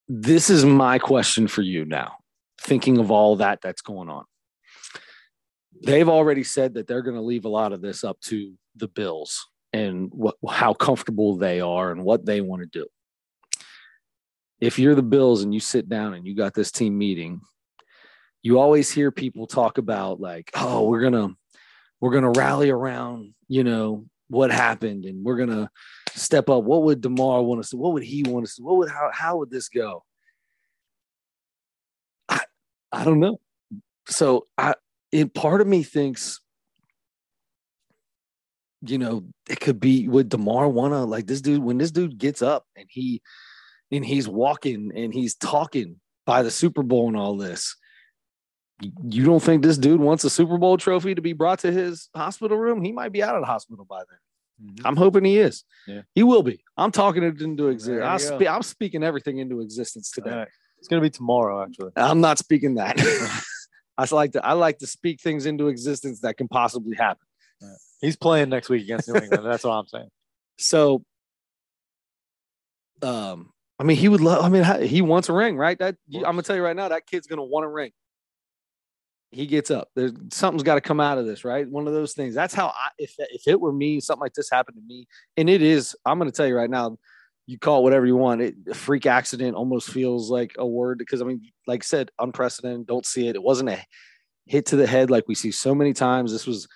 this is my question for you now. Thinking of all that that's going on, they've already said that they're going to leave a lot of this up to the Bills and how comfortable they are and what they want to do. If you're the Bills and you sit down and you got this team meeting, you always hear people talk about like, oh, we're gonna we're gonna rally around, you know, what happened, and we're gonna step up. What would Damar want us to? What would he want to? What would how how would this go? I I don't know. So I it part of me thinks, you know, it could be would Damar wanna like this dude when this dude gets up and he and he's walking and he's talking by the Super Bowl and all this. You don't think this dude wants a Super Bowl trophy to be brought to his hospital room? He might be out of the hospital by then. I'm hoping he is. Yeah. He will be. I'm talking it into existence. I'm, spe- I'm speaking everything into existence today. Right. It's gonna be tomorrow, actually. I'm not speaking that. I like to I like to speak things into existence that can possibly happen. He's playing next week against New England. That's what I'm saying. So, um, I mean, he would love. I mean, he wants a ring, right? That I'm gonna tell you right now, that kid's gonna want a ring. He gets up. There's something's got to come out of this, right? One of those things. That's how I. If if it were me, something like this happened to me, and it is. I'm gonna tell you right now. You call it whatever you want. It, freak accident almost feels like a word because I mean, like I said, unprecedented. Don't see it. It wasn't a. hit to the head like we see so many times. This was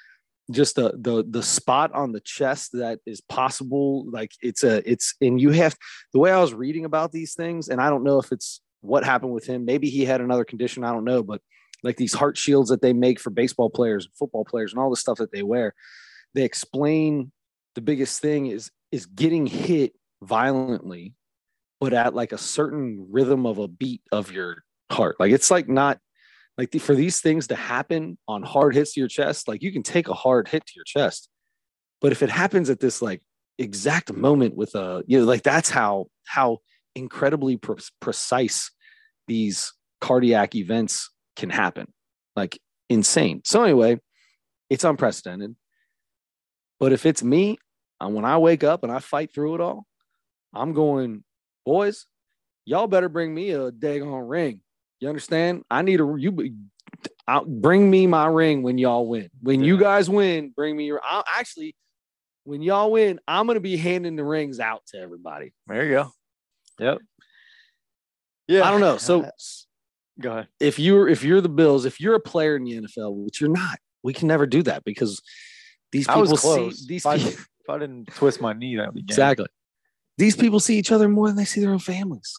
just the the the spot on the chest that is possible. Like it's a it's and you have the way I was reading about these things, and I don't know if it's what happened with him. Maybe he had another condition. I don't know, but like these heart shields that they make for baseball players and football players and all the stuff that they wear, they explain the biggest thing is is getting hit violently, but at like a certain rhythm of a beat of your heart. Like it's like not like the, for these things to happen on hard hits to your chest, like you can take a hard hit to your chest, but if it happens at this like exact moment with a you know like that's how how incredibly pre- precise these cardiac events can happen, like insane. So anyway, it's unprecedented. But if it's me, and when I wake up and I fight through it all, I'm going, boys, y'all better bring me a daggone ring. You understand? I need a you. I'll, bring me my ring when y'all win. When yeah. you guys win, bring me your. I'll actually, when y'all win, I'm gonna be handing the rings out to everybody. There you go. Yep. Yeah. I don't know. So go ahead. If you're if you're the Bills, if you're a player in the NFL, which you're not, we can never do that because these people see these if people, I, if I didn't twist my knee, that would be exactly. These people see each other more than they see their own families.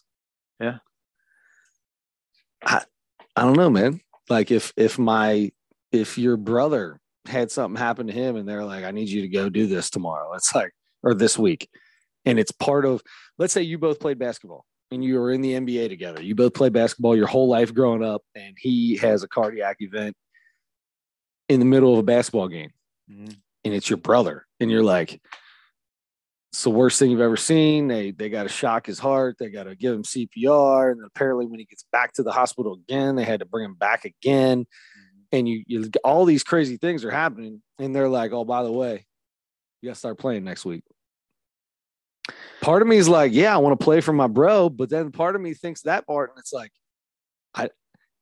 Yeah. I, I don't know, man. Like if if my if your brother had something happen to him and they're like, I need you to go do this tomorrow. It's like, or this week. And it's part of, let's say you both played basketball and you were in the NBA together. You both played basketball your whole life growing up, and he has a cardiac event in the middle of a basketball game. Mm-hmm. And it's your brother. And you're like, it's the worst thing you've ever seen. They they got to shock his heart. They got to give him CPR, and apparently, when he gets back to the hospital again, they had to bring him back again. Mm-hmm. And you, you all these crazy things are happening, and they're like, "Oh, by the way, you got to start playing next week." Part of me is like, "Yeah, I want to play for my bro," but then part of me thinks that part, and it's like, I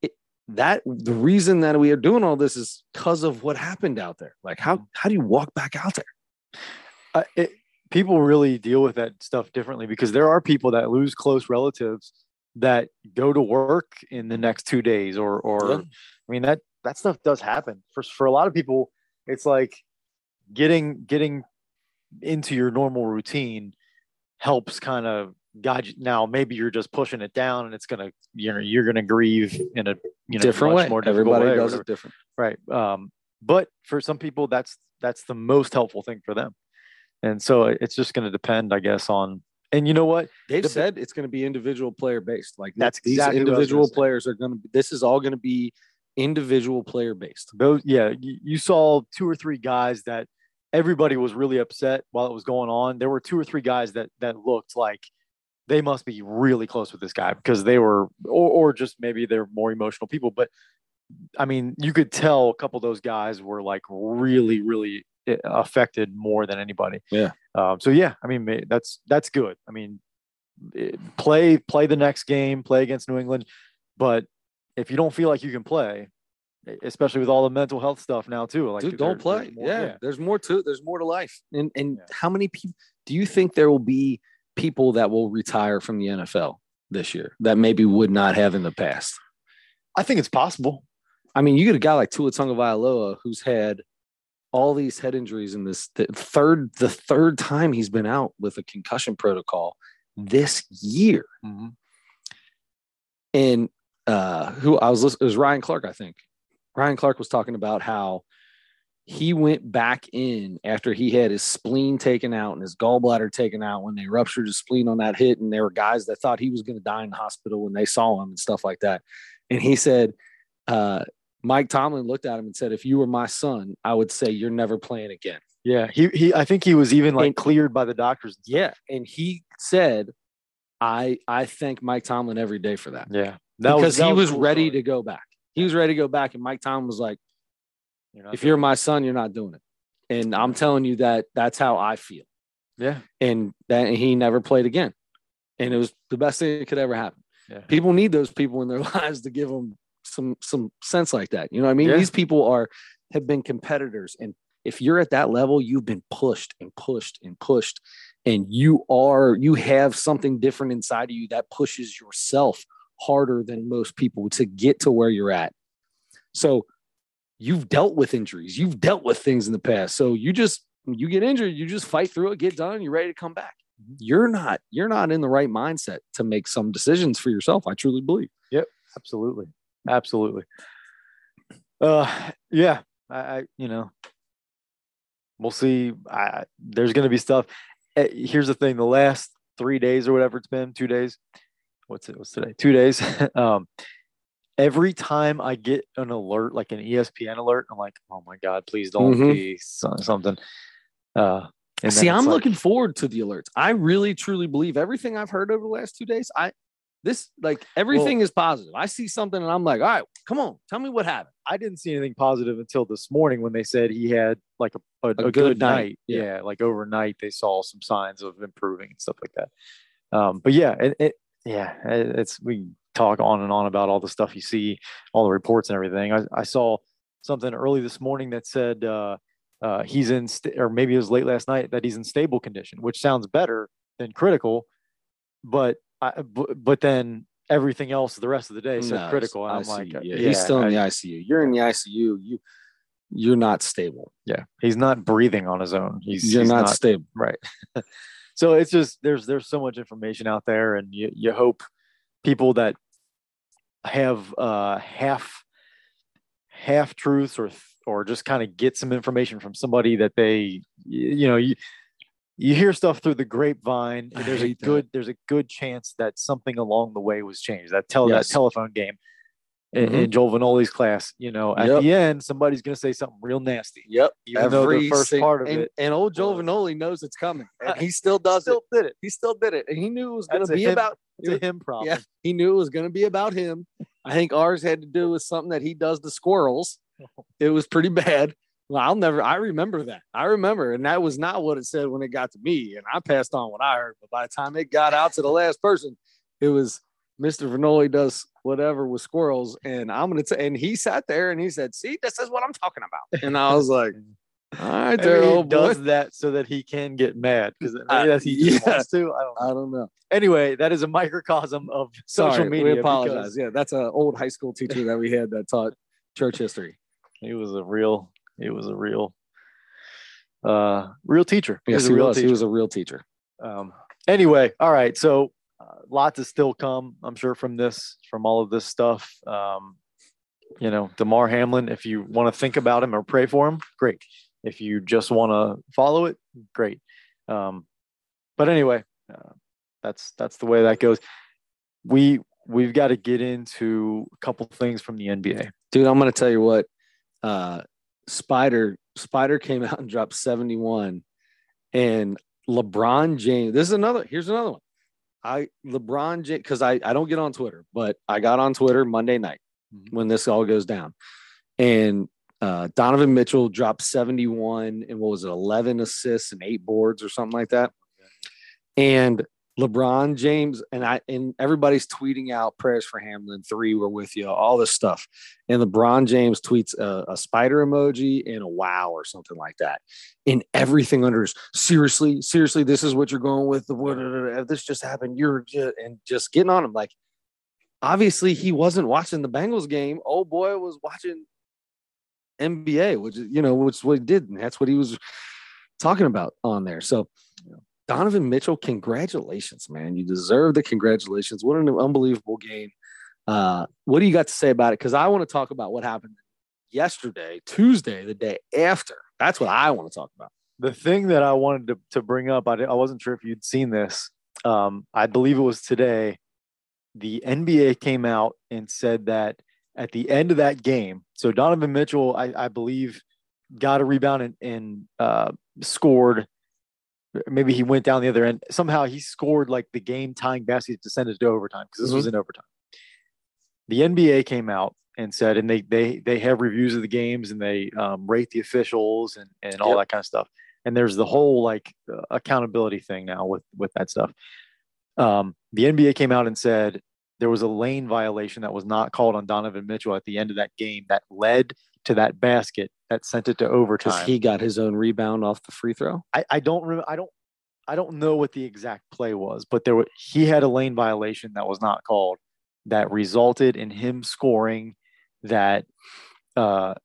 it, that the reason that we are doing all this is because of what happened out there. Like, how how do you walk back out there? Uh, it, people really deal with that stuff differently because there are people that lose close relatives that go to work in the next two days or or yeah. I mean that that stuff does happen for for a lot of people it's like getting getting into your normal routine helps kind of guide you now maybe you're just pushing it down and it's gonna you know you're gonna grieve in a you know different way more everybody way does it different right um but for some people that's that's the most helpful thing for them and so it's just going to depend, I guess, on. And you know what? They've the, said it's going to be individual player based. Like that's these exactly individual players are going to. be This is all going to be individual player based. Those, yeah, you, you saw two or three guys that everybody was really upset while it was going on. There were two or three guys that that looked like they must be really close with this guy because they were, or, or just maybe they're more emotional people. But I mean, you could tell a couple of those guys were like really, really affected more than anybody. Yeah. Um, so yeah, I mean that's that's good. I mean, play play the next game, play against New England, but if you don't feel like you can play, especially with all the mental health stuff now too, like Dude, don't play. More, yeah. yeah. there's more to there's more to life. And and yeah. how many people do you think there will be people that will retire from the NFL this year that maybe would not have in the past? I think it's possible. I mean, you get a guy like Tua Tagovailoa who's had all these head injuries in this the third the third time he's been out with a concussion protocol this year. Mm-hmm. And uh, who I was listening, it was Ryan Clark, I think. Ryan Clark was talking about how he went back in after he had his spleen taken out and his gallbladder taken out when they ruptured his spleen on that hit. And there were guys that thought he was going to die in the hospital when they saw him and stuff like that. And he said, uh, Mike Tomlin looked at him and said, "If you were my son, I would say you're never playing again." Yeah, he he. I think he was even like and, cleared by the doctors. Yeah, and he said, "I I thank Mike Tomlin every day for that." Yeah, that because was, he was, was ready story. to go back. He was ready to go back, and Mike Tom was like, you're "If you're my son, you're not doing it." And I'm telling you that that's how I feel. Yeah, and that and he never played again, and it was the best thing that could ever happen. Yeah. People need those people in their lives to give them some some sense like that. You know what I mean? Yeah. These people are have been competitors and if you're at that level, you've been pushed and pushed and pushed and you are you have something different inside of you that pushes yourself harder than most people to get to where you're at. So you've dealt with injuries, you've dealt with things in the past. So you just you get injured, you just fight through it, get done, you're ready to come back. Mm-hmm. You're not you're not in the right mindset to make some decisions for yourself. I truly believe. Yep, absolutely, absolutely. Uh, yeah, I, I you know, we'll see. I, there's going to be stuff. Eh, here's the thing: the last three days or whatever it's been, two days. What's it? What's today? Two days. um, every time I get an alert, like an ESPN alert, I'm like, oh my god, please don't mm-hmm. be something. Uh, See, I'm like, looking forward to the alerts. I really, truly believe everything I've heard over the last two days. I this like everything well, is positive. I see something and I'm like, all right, come on, tell me what happened. I didn't see anything positive until this morning when they said he had like a, a, a, a good, good, night. night. Yeah. yeah. like overnight they saw some signs of improving and stuff like that. Um, but yeah, it, it yeah, it's we talk on and on about all the stuff you see, all the reports and everything. I, I saw something early this morning that said uh, uh, he's in, st- or maybe it was late last night that he's in stable condition, which sounds better than critical. But I, b- but then everything else the rest of the day said no, critical, and I'm like, yeah, yeah, he's still in the ICU. You're in the ICU. You you're not stable. Yeah, he's not breathing on his own. He's you're he's not, not stable, right? so it's just there's there's so much information out there, and you you hope people that have uh half half truths or or just kind of get some information from somebody that they you know you you hear stuff through the grapevine and there's a good that. there's a good chance that something along the way was changed that tell yes. that telephone game in, mm-hmm. in, Joel Vanoli's class, you know, at yep. the end, somebody's going to say something real nasty. Yep. Even Every the first part of and, it. And old Joel Vanoli knows it's coming. And he still does he still it. did it. He still did it. And he knew it was going to be him, about it's him problem. Yeah. He knew it was going to be about him. I think ours had to do with something that he does to squirrels. It was pretty bad. Well, I'll never, I remember that. I remember. And that was not what it said when it got to me. And I passed on what I heard. But by the time it got out to the last person, it was Mr. Vanoli does whatever with squirrels. And I'm going to, and he sat there and he said, See, this is what I'm talking about. And I was like, all right, there, he does that so that he can get mad because that's he yeah. wants to. I don't, know. I don't know. Anyway, that is a microcosm of social Sorry, media. We apologize. Yeah, that's an old high school teacher that we had that taught church history. He was a real. He was a real. Uh, real teacher. Yes, he, he was. He was a real teacher. Um. Anyway, all right. So uh, lots to still come, I'm sure, from this, from all of this stuff. Um, you know, Damar Hamlin, if you want to think about him or pray for him, great. If you just want to follow it, great. Um, but anyway, uh, that's that's the way that goes. We we've got to get into a couple things from the NBA. Dude, I'm going to tell you what. Uh, Spider Spider came out and dropped 71, and LeBron James. This is another. Here's another one. I LeBron because I I don't get on Twitter, but I got on Twitter Monday night mm-hmm. when this all goes down, and uh, Donovan Mitchell dropped 71 and what was it 11 assists and eight boards or something like that, and LeBron James and I and everybody's tweeting out prayers for Hamlin. Three, we're with you. All this stuff, and LeBron James tweets a, a spider emoji and a wow or something like that. And everything under is seriously, seriously. This is what you're going with. The if this just happened? You're and just getting on him like. Obviously, he wasn't watching the Bengals game. Oh boy, was watching NBA, which you know, which what he did, and that's what he was talking about on there. So Donovan Mitchell, congratulations, man. You deserve the congratulations. What an unbelievable game. Uh, what do you got to say about it? Because I want to talk about what happened yesterday, Tuesday, the day after. That's what I want to talk about. The thing that I wanted to, to bring up, I, I wasn't sure if you'd seen this. Um, I believe it was today. The NBA came out and said that at the end of that game, so Donovan Mitchell, I, I believe, got a rebound and, and uh, scored maybe he went down the other end. Somehow he scored like the game tying basket to send it to overtime because this mm-hmm. was in overtime. The NBA came out and said, and they they they have reviews of the games and they um, rate the officials and and all yep. that kind of stuff. And there's the whole like uh, accountability thing now with with that stuff. Um, the NBA came out and said there was a lane violation that was not called on Donovan Mitchell at the end of that game that led to that basket that sent it to overtime. He got his own rebound off the free throw. I, I don't remember. I don't. I don't know what the exact play was, but there were, he had a lane violation that was not called that resulted in him scoring that uh,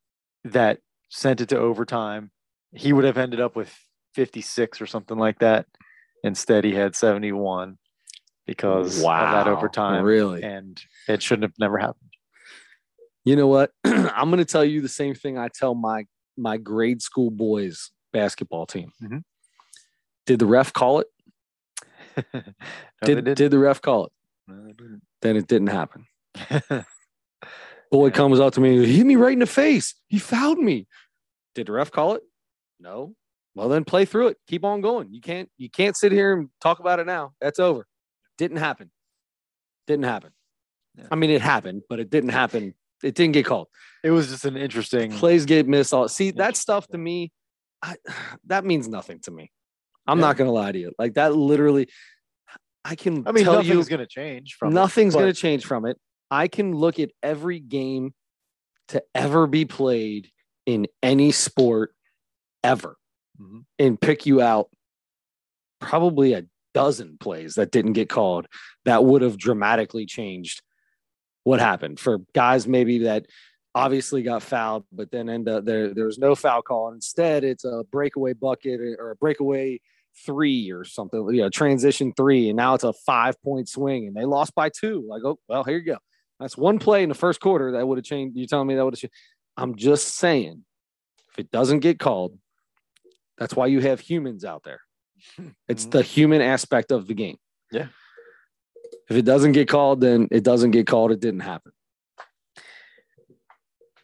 that sent it to overtime. He would have ended up with 56 or something like that. Instead, he had 71 because of that overtime. Really? And it shouldn't have never happened. You know what? I'm going to tell you the same thing I tell my my grade school boys basketball team. Mhm. Did the ref call it? No, did didn't. the ref call it? No. Then it didn't happen. Boy comes up to me, and he hit me right in the face. He fouled me. Did the ref call it? No. Well, then play through it. Keep on going. You can't you can't sit here and talk about it now. That's over. Didn't happen. Didn't happen. Yeah. I mean, it happened, but it didn't happen. It didn't get called. It was just an interesting. Plays get missed. All see that stuff to me. I, that means nothing to me. I'm Yeah. not gonna lie to you. Like that, literally. I can. I mean, tell nothing's you, going to change from it, Nothing's gonna change from it. I can look at every game to ever be played in any sport ever Mhm. and pick you out probably a dozen plays that didn't get called that would have dramatically changed what happened for guys maybe that obviously got fouled but then end up there there was no foul call. And instead it's a breakaway bucket or a breakaway three or something you know transition three and now it's a five point swing and they lost by two. Like oh well here you go. That's one play in the first quarter that would have changed you telling me that would have changed. I'm just saying if it doesn't get called that's why you have humans out there. It's Mhm. the human aspect of the game. Yeah. If it doesn't get called then it doesn't get called it didn't happen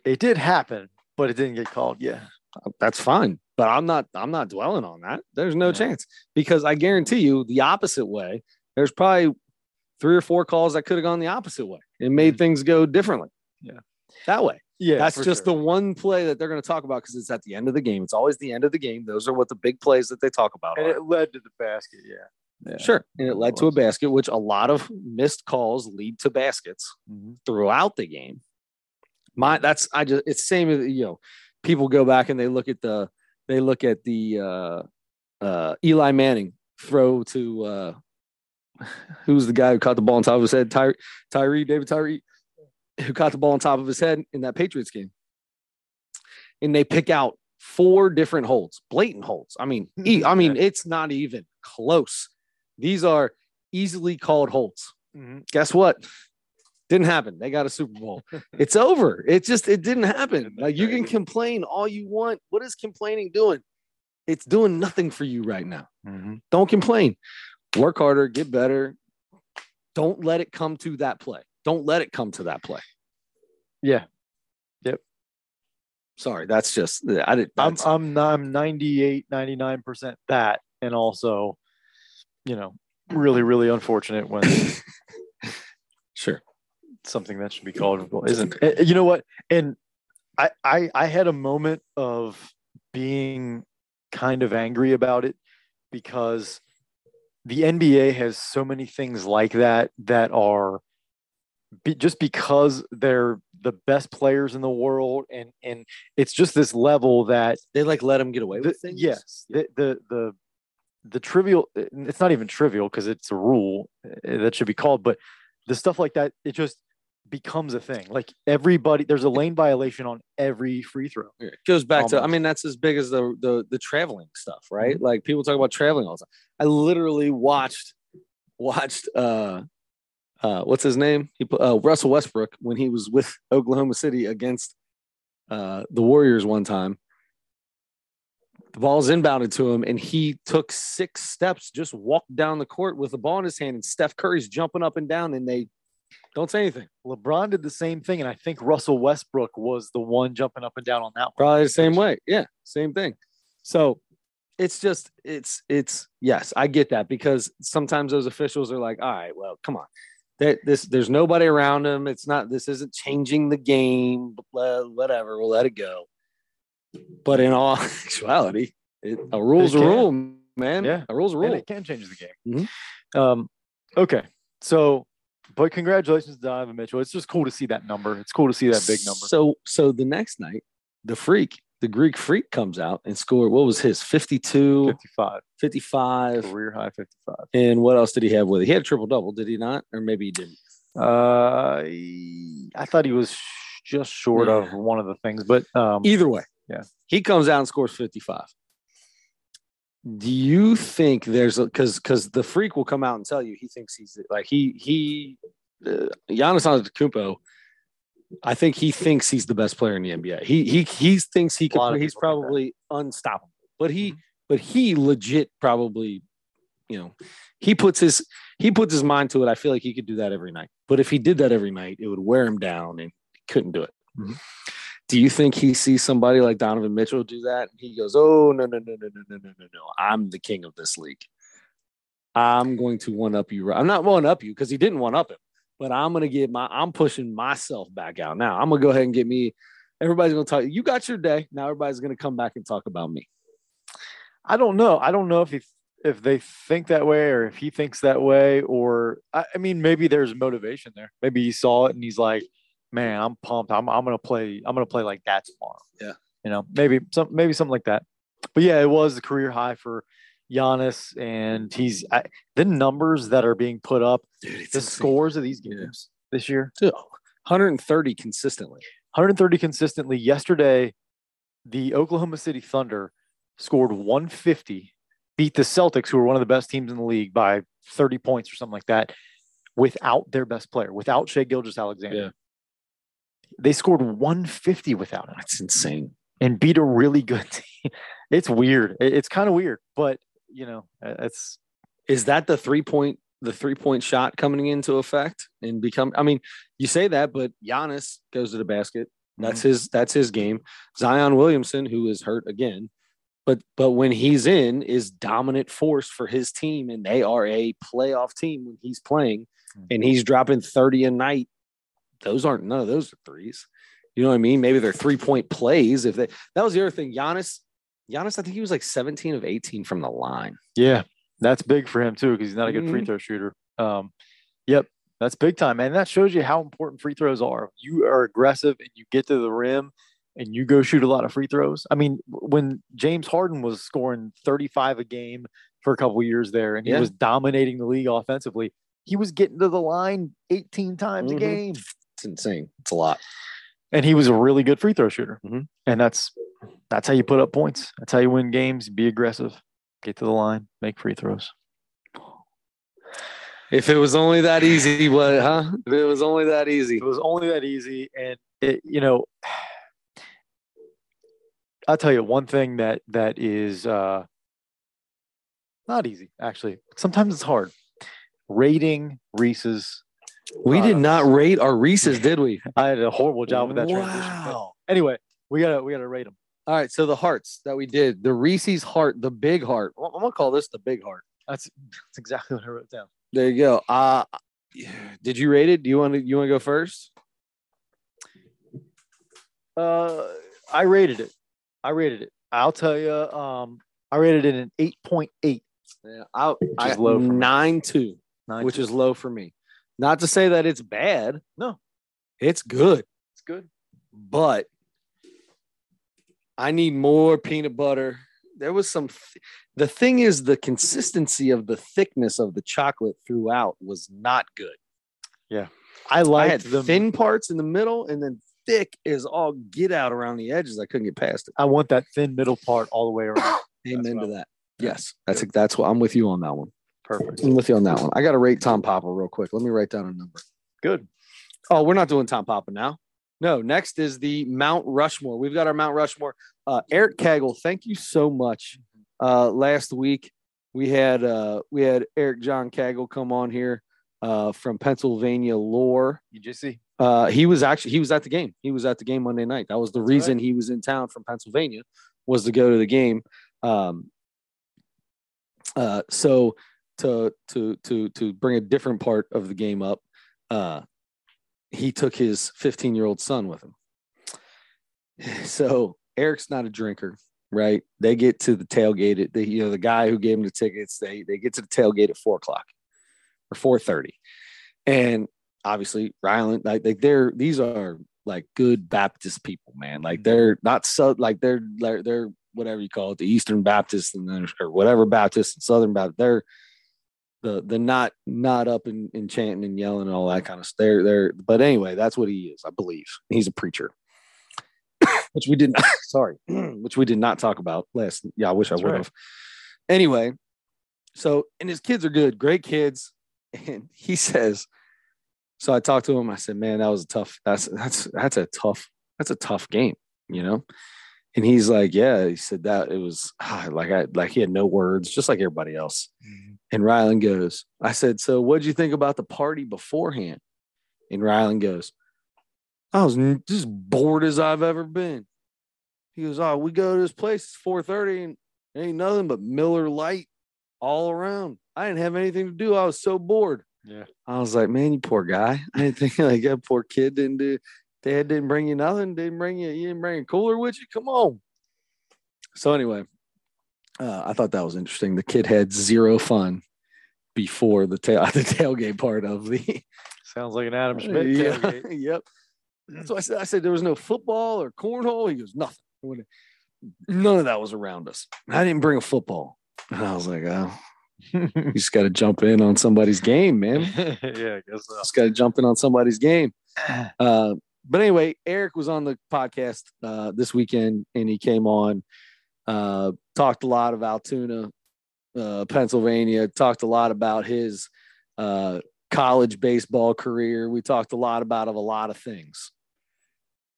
It did happen, but it didn't get called. Yeah. that's fine but i'm not i'm not dwelling on that there's no Yeah. chance because i guarantee you the opposite way there's probably three or four calls that could have gone the opposite way and made mm. things go differently Yeah. that way Yeah. that's just sure. the one play that they're going to talk about because it's at the end of the game it's always the end of the game those are what the big plays that they talk about And are. it led to the basket. Yeah. Yeah. sure and it led to a basket which a lot of missed calls lead to baskets Mhm. throughout the game. My that's I just it's same as you know, people go back and they look at the they look at the uh uh Eli Manning throw to uh who's the guy who caught the ball on top of his head? Ty- Tyree, David Tyree, who caught the ball on top of his head in that Patriots game. And they pick out four different holds, blatant holds. I mean, I mean, it's not even close. These are easily called holds Mhm. guess what? Didn't happen. They got a Super Bowl. it's over. It just it didn't happen. Like you can complain all you want. What is complaining doing? It's doing nothing for you right now. Mhm. Don't complain. Work harder, get better. Don't let it come to that play. Don't let it come to that play. Yeah. Yep. Sorry, that's just I did. I'm I'm I'm 98 99% that and also you know really really unfortunate when sure. something that should be called isn't you know what and I, I i had a moment of being kind of angry about it because the nba has so many things like that that are be, just because they're the best players in the world and and it's just this level that They like let them get away the, with things. yes the, the the the trivial it's not even trivial because it's a rule uh, that should be called but the stuff like that it just becomes a thing like everybody there's a lane violation on every free throw It goes back to I mean that's as big as the the the traveling stuff, right? Like people talk about traveling all the time. I literally watched watched uh uh what's his name? He put uh, Russell Westbrook when he was with Oklahoma City against uh the Warriors one time. The ball's inbounded to him and he took six steps, just walked down the court with the ball in his hand, and Steph Curry's jumping up and down and they don't say anything. lebron did the same thing and i think russell westbrook was the one jumping up and down on that one Probably the same way. Yeah, same thing. So it's just it's it's yes, I get that because sometimes those officials are like, all right, well, come on. That this there's nobody around him. It's not this isn't changing the game. blah, Whatever, we'll let it go. But in all actuality, it, a rule's a rule, man. Yeah. a rule's a and rule. it can change the game Mhm. um okay so but congratulations to donovan mitchell it's just cool to see that number it's cool to see that big number So so the next night, the freak, the Greek freak comes out and scored. What was his 52, 55 55. career high 55 And what else did he have with it? He had a triple double, did he not? Or maybe he didn't. Uh, I thought he was just short of one of the things. But um, Either way, Yeah. he comes out and scores 55. Do you think there's a because because the freak will come out and tell you he thinks he's like he he uh, Giannis Antetokounmpo. I think he thinks he's the best player in the NBA. He he he thinks he could. He's people think that. probably unstoppable. But he Mhm. but he legit probably, you know, he puts his he puts his mind to it. I feel like he could do that every night. But if he did that every night, it would wear him down and he couldn't do it. Mhm. Do you think he sees somebody like Donovan Mitchell do that? He goes, "Oh no no no no no no no no no! I'm the king of this league. I'm going to one up you. I'm not one up you because he didn't one up him, but I'm gonna get my. I'm pushing myself back out now. I'm gonna go ahead and get me. Everybody's gonna talk. You got your day. Now everybody's gonna come back and talk about me. I don't know. I don't know if he if they think that way or if he thinks that way or I, I mean maybe there's motivation there. Maybe he saw it and he's like, man, I'm pumped. I'm I'm gonna play. I'm gonna play like that tomorrow. Yeah. You know, maybe some maybe something like that. But yeah, it was the career high for Giannis, and he's I, the numbers that are being put up, Dude, the insane. scores of these Yeah. games this year, Dude, 130 consistently. 130 consistently. Yesterday, the Oklahoma City Thunder scored 150, beat the Celtics, who are one of the best teams in the league, by 30 points or something like that, without their best player, without Shai Gilgeous-Alexander. Yeah. They scored 150 without him That's insane. and beat a really good team. It's weird. It's kind of weird, but you know, uh, it's Is that the three point the three point shot coming into effect and become? I mean, you say that, but Giannis goes to the basket. That's his that's his game. Zion Williamson, who is hurt again, but but when he's in, is dominant force for his team, and they are a playoff team when he's playing, and he's dropping thirty a night. Those aren't none of those are threes. You know what I mean? Maybe they're three point plays. If they that was the other thing, Giannis. Giannis, I think he was like 17 of 18 from the line. yeah, that's big for him too because he's not a good free Mhm. throw shooter. Um, yep, that's big time, man. That shows you how important free throws are. You are aggressive and you get to the rim and you go shoot a lot of free throws. I mean, when James Harden was scoring 35 a game for a couple of years there and he Yeah. was dominating the league offensively, he was getting to the line 18 times Mhm. a game. It's insane. It's a lot. and he was a really good free throw shooter. Mhm. And that's that's how you put up points. That's how you win games. Be aggressive, get to the line, make free throws. If it was only that easy, what, huh? If it was only that easy. It was only that easy, and it, you know, I'll tell you one thing that that is uh, not easy. Actually, sometimes it's hard. Rating Reese's. We did Uh, not rate our Reese's, did we? I had a horrible job with that transition. but Wow. Anyway, we gotta we gotta rate them. All right. So the hearts that we did, the Reese's heart, the big heart. I'm going to call this the big heart. That's that's exactly what I wrote down. There you go. Uh, did you rate it? Do you want to, you want to go first? Uh, I rated it. I rated it. I'll tell you. Um, I rated it an eight point eight. Yeah. I, I is low for me. nine, two, which is low for me. Not to say that it's bad. No. It's good. it's good. but I need more peanut butter. There was some. th- the thing is, the consistency of the thickness of the chocolate throughout was not good. Yeah. I liked had the thin parts in the middle, and then thick is all get out around the edges. I couldn't get past it. I want that thin middle part all the way around. Amen to that. Yes, that's that's what I'm with you on that one. Perfect. I'm with you on that one. I got to rate Tom Papa real quick. Let me write down a number. Good. Oh, we're not doing Tom Papa now. No, next is the Mount Rushmore. We've got our Mount Rushmore. Uh, Eric Kagel, thank you so much. Uh, last week we had uh, we had Eric John Kagel come on here uh, from Pennsylvania Lore. You just see. Uh, he was actually he was at the game. He was at the game Monday night. That was the That's right. reason he was in town from Pennsylvania was to go to the game. Um, uh, so to to to to bring a different part of the game up, uh, he took his 15 year old son with him. So Eric's not a drinker, right? They get to the tailgate. At the, you know, the guy who gave him the tickets, they they get to the tailgate at four o'clock or four thirty, and obviously Ryland, like, like they're these are like good Baptist people, man. Like they're not so like they're they're, they're whatever you call it, the Eastern Baptist and then or whatever Baptist and Southern Baptist. They're the the not not up and, and chanting and yelling and all that kind of stuff. They're, they're, but anyway, that's what he is, I believe. He's a preacher, which we did not. Sorry, which we did not talk about last. Yeah, I wish That's I would right. have. Anyway, so and his kids are good, great kids, and he says. So I talked to him. I said, "Man, that was a tough. That's that's that's a tough. That's a tough game, you know." And he's like, "Yeah." He said that it was ah, like I like he had no words, just like everybody else. And Rylan goes, I said, So what'd you think about the party beforehand? And Rylan goes, I was just bored as I've ever been. He goes, Oh, we go to this place, it's 4:30, and ain't nothing but Miller Lite all around. I didn't have anything to do. I was so bored. Yeah. I was like, Man, you poor guy. I didn't think like that poor kid didn't do dad didn't bring you nothing, didn't bring you, you didn't bring a cooler with you. Come on. So anyway, uh, I thought that was interesting. The kid had zero fun before the tail the tailgate part of the Sounds like an Adam Schmidt yeah, tailgate. yep. So I said, I said there was no football or cornhole. He goes, nothing. None of that was around us. I didn't bring a football. And I was like, oh, you just got to jump in on somebody's game, man. yeah, I guess so. Just got to jump in on somebody's game. Uh, but anyway, Eric was on the podcast uh, this weekend and he came on, uh, talked a lot of Altoona, uh, Pennsylvania, talked a lot about his uh, college baseball career. We talked a lot about of a lot of things.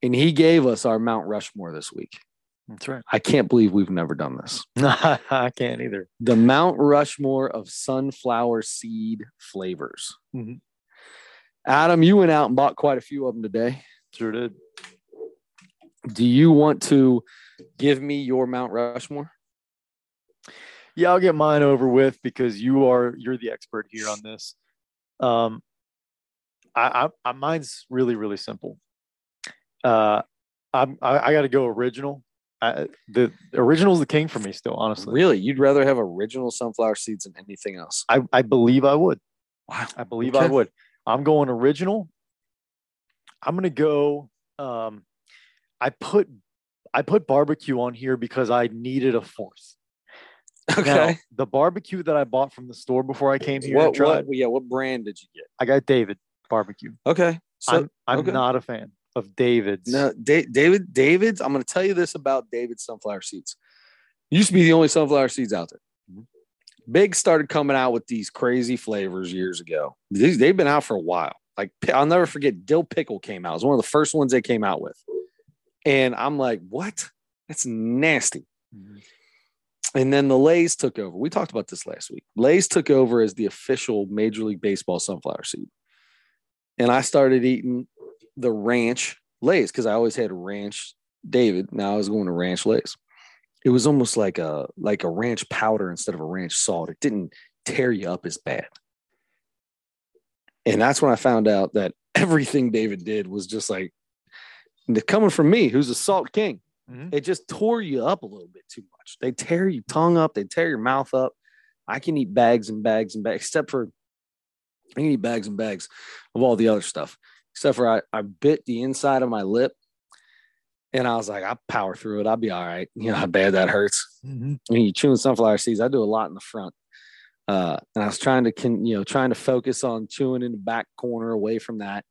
And he gave us our Mount Rushmore this week. That's right. I can't believe we've never done this. I can't either. The Mount Rushmore of sunflower seed flavors. Mhm. Adam, you went out and bought quite a few of them today. Sure did. Do you want to give me your Mount Rushmore? Yeah, I'll get mine over with because you are you're the expert here on this. Um, I, I, I mine's really really simple. Uh, I'm I, I got to go original. I, the original's the king for me still, honestly. Really? You'd rather have original sunflower seeds than anything else? I, I believe I would. Wow. I believe I would. I'm going original. I'm gonna go. Um, I put I put barbecue on here because I needed a fourth. Now, Okay. the barbecue that I bought from the store before I came here what, tried, what, yeah, what brand did you get? I got David barbecue. Okay. So I'm I'm okay. not a fan of David's. no, Da- David, David's, I'm going to tell you this about David's sunflower seeds. Used to be the only sunflower seeds out there. Mhm. Big started coming out with these crazy flavors years ago. These, they've been out for a while. Like I'll never forget dill pickle came out. It was one of the first ones they came out with. And I'm like, what? That's nasty. Mhm. And then the Lays took over. We talked about this last week. Lays took over as the official Major League Baseball sunflower seed. And I started eating the ranch Lays because I always had ranch David. Now I was going to ranch Lays. It was almost like a like a ranch powder instead of a ranch salt. It didn't tear you up as bad. And that's when I found out that everything David did was just like coming from me, who's a salt king Mhm. it just tore you up a little bit too much. They tear your tongue up, they tear your mouth up. I can eat bags and bags and bags, except for I can eat bags and bags of all the other stuff, except for I, I bit the inside of my lip and I was like, I'll power through it. I'll be all right. You know how bad that hurts. Mhm. When you chewing sunflower seeds, I do a lot in the front. Uh, and I was trying to, can, you know, trying to focus on chewing in the back corner away from that.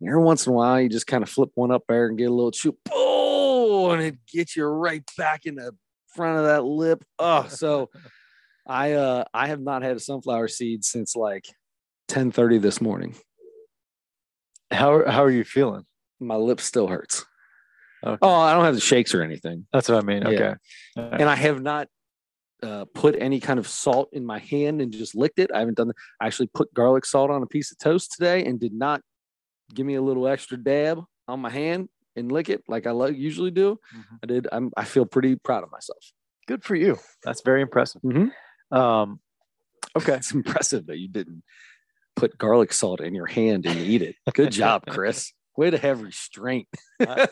And every once in a while, you just kind of flip one up there and get a little chew, oh, and it gets you right back in the front of that lip. Oh, so I, uh, I have not had a sunflower seed since like 10:30 this morning. How how are you feeling? My lip still hurts. Okay. Oh, I don't have the shakes or anything. That's what I mean. Yeah. Okay. And I have not uh, put any kind of salt in my hand and just licked it. I haven't done that. I actually put garlic salt on a piece of toast today and did not give me a little extra dab on my hand and lick it like I lo- usually do. Mhm. I did. I'm, I feel pretty proud of myself. Good for you. That's very impressive. Mhm. Um, okay. It's impressive that you didn't put garlic salt in your hand and eat it. Good job, Chris. Way to have restraint. I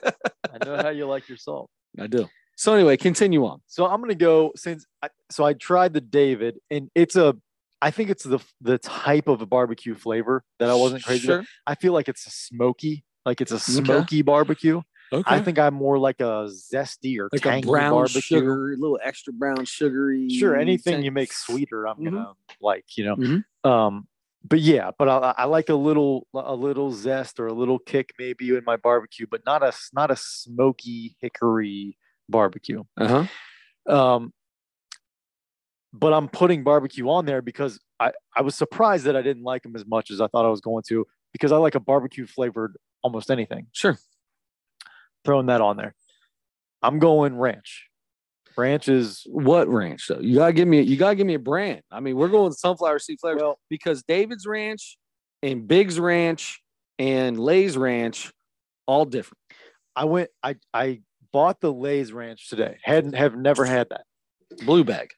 know how you like your salt. I do. So anyway, continue on. So I'm gonna go since I, so I tried the David and it's a I think it's the the type of a barbecue flavor that I wasn't crazy about. Sure. I feel like it's a smoky, like it's a smoky barbecue. Okay. I think I'm more like a zesty or like a tangy brown barbecue. sugar, a little extra brown sugary. Sure, anything tang- you make sweeter, I'm Mhm. gonna like. You know, Mhm. um, but yeah, but I, I like a little a little zest or a little kick maybe in my barbecue, but not a not a smoky hickory barbecue. Uh-huh. Um, but I'm putting barbecue on there because I, I was surprised that I didn't like them as much as I thought I was going to because I like a barbecue flavored almost anything. Sure. Throwing that on there. I'm going ranch. Ranch is What ranch though? You gotta give me you gotta give me a brand. I mean, we're going sunflower seed flavors well, because David's Ranch and Big's Ranch and Lay's Ranch, all different. I went I I bought the Lay's Ranch today. Hadn't have never had that. Blue bag.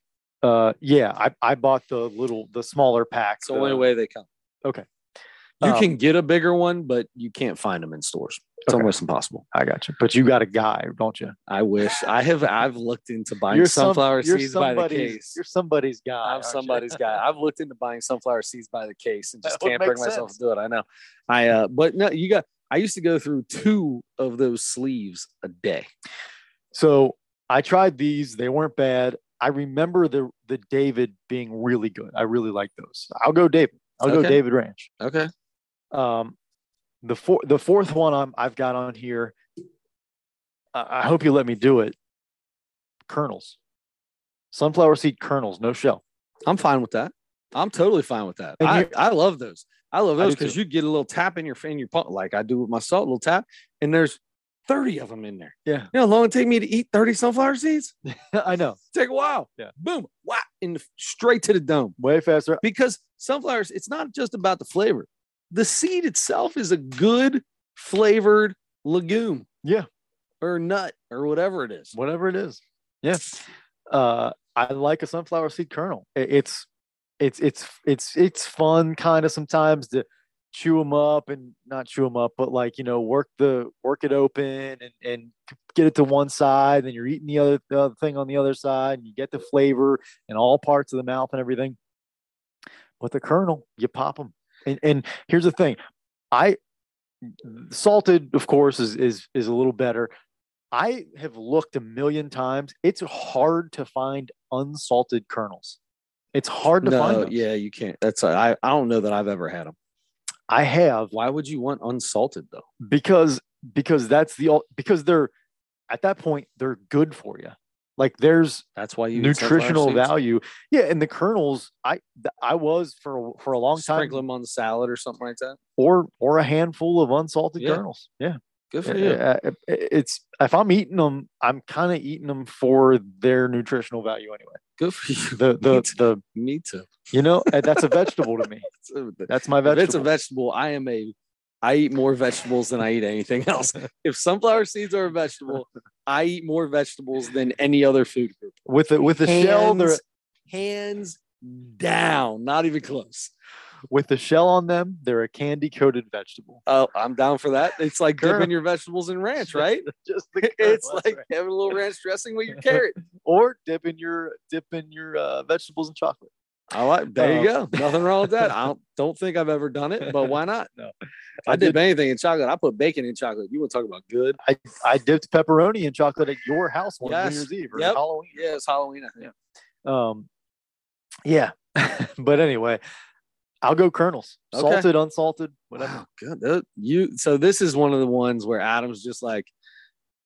Uh yeah, I, I bought the little the smaller pack. It's the only way they come. Okay. You Um, can get a bigger one, but you can't find them in stores. It's Okay. almost impossible. I got you. But you got a guy, don't you? I wish I have. I've looked into buying some- sunflower you're seeds by the case. You're somebody's guy. I'm you? somebody's guy. I've looked into buying sunflower seeds by the case and just That can't bring make myself to do it. I know. I uh but no, you got I used to go through two of those sleeves a day. So I tried these; they weren't bad. I remember the the David being really good. I really like those. I'll go David. I'll go David Ranch. Okay. Um, the four the fourth one I'm I've got on here. I, I hope you let me do it. Kernels, sunflower seed kernels, no shell. I'm fine with that. I'm totally fine with that. I, I love those. I love those because you get a little tap in your in your pump, like I do with my salt, a little tap, and there's 30 of them in there. Yeah. You know how long it take me to eat 30 sunflower seeds? I know, Take a while. Yeah. Boom. Wow. And straight to the dome. way faster. because sunflowers it's not just about the flavor the seed itself is a good flavored legume Yeah. or nut or whatever it is whatever it is. Yeah. Uh, I like a sunflower seed kernel. It's it's it's it's it's fun kind of sometimes to chew them up and not chew them up, but like you know work the work it open and and get it to one side, then you're eating the other the other thing on the other side, and you get the flavor in all parts of the mouth and everything. But the kernel, you pop them, and and here's the thing, I salted of course is is is a little better I have looked a million times. It's hard to find unsalted kernels. It's hard to find. no Those. yeah you can't that's I, I don't know that i've ever had them I have why would you want unsalted though because because that's the because they're at that point they're good for you. Like there's that's why you nutritional value. Yeah, and the kernels, I I was for for a long time, sprinkle them on the salad or something like that or or a handful of unsalted Yeah. kernels. Yeah, good for Uh, you uh, uh, it's if I'm eating them, I'm kind of eating them for their nutritional value anyway. good for you The me, the too. the me too you know uh, that's a vegetable to me. That's my if vegetable. it's a vegetable i am a i eat more vegetables than i eat anything else if sunflower seeds are a vegetable i eat more vegetables than any other food group with the with the shell, they're, hands down, not even close. with the shell on them, they're a candy coated vegetable. Oh, I'm down for that. It's like Kernel. dipping your vegetables in ranch, right? Just the it's like right. having a little ranch dressing with your carrot. or dipping your dipping your uh, vegetables in chocolate. I like. There you Um, go. Nothing wrong with that. I don't, don't think I've ever done it, but why not? No. If I, dip anything in chocolate. I put bacon in chocolate. You want to talk about good? I, I dipped pepperoni in chocolate at your house one Yes. New Year's Eve or Yep. Halloween. Yeah, it's Halloween. I think. Um, yeah, but anyway, I'll go kernels, Okay. salted, unsalted, whatever. Wow, good. That- You so this is one of the ones where Adam's just like,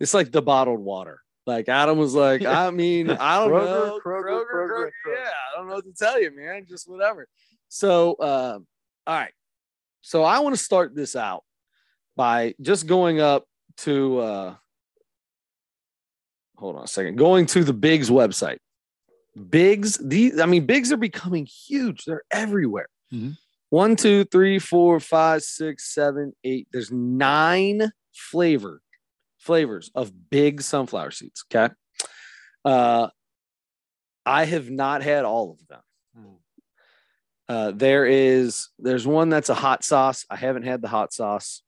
it's like the bottled water. Like Adam was like, I mean, I don't Kroger, know, Kroger, Kroger, Kroger. yeah, I don't know what to tell you, man. Just whatever. So, uh, all right. So I want to start this out by just going up to. uh Hold on a second. Going to the Bigs website. Bigs, these I mean, Bigs are becoming huge. They're everywhere. Mhm. One, two, three, four, five, six, seven, eight. There's nine flavor flavors of big sunflower seeds. Okay. Uh I have not had all of them. Uh, there is there's one that's a hot sauce. I haven't had the hot sauce.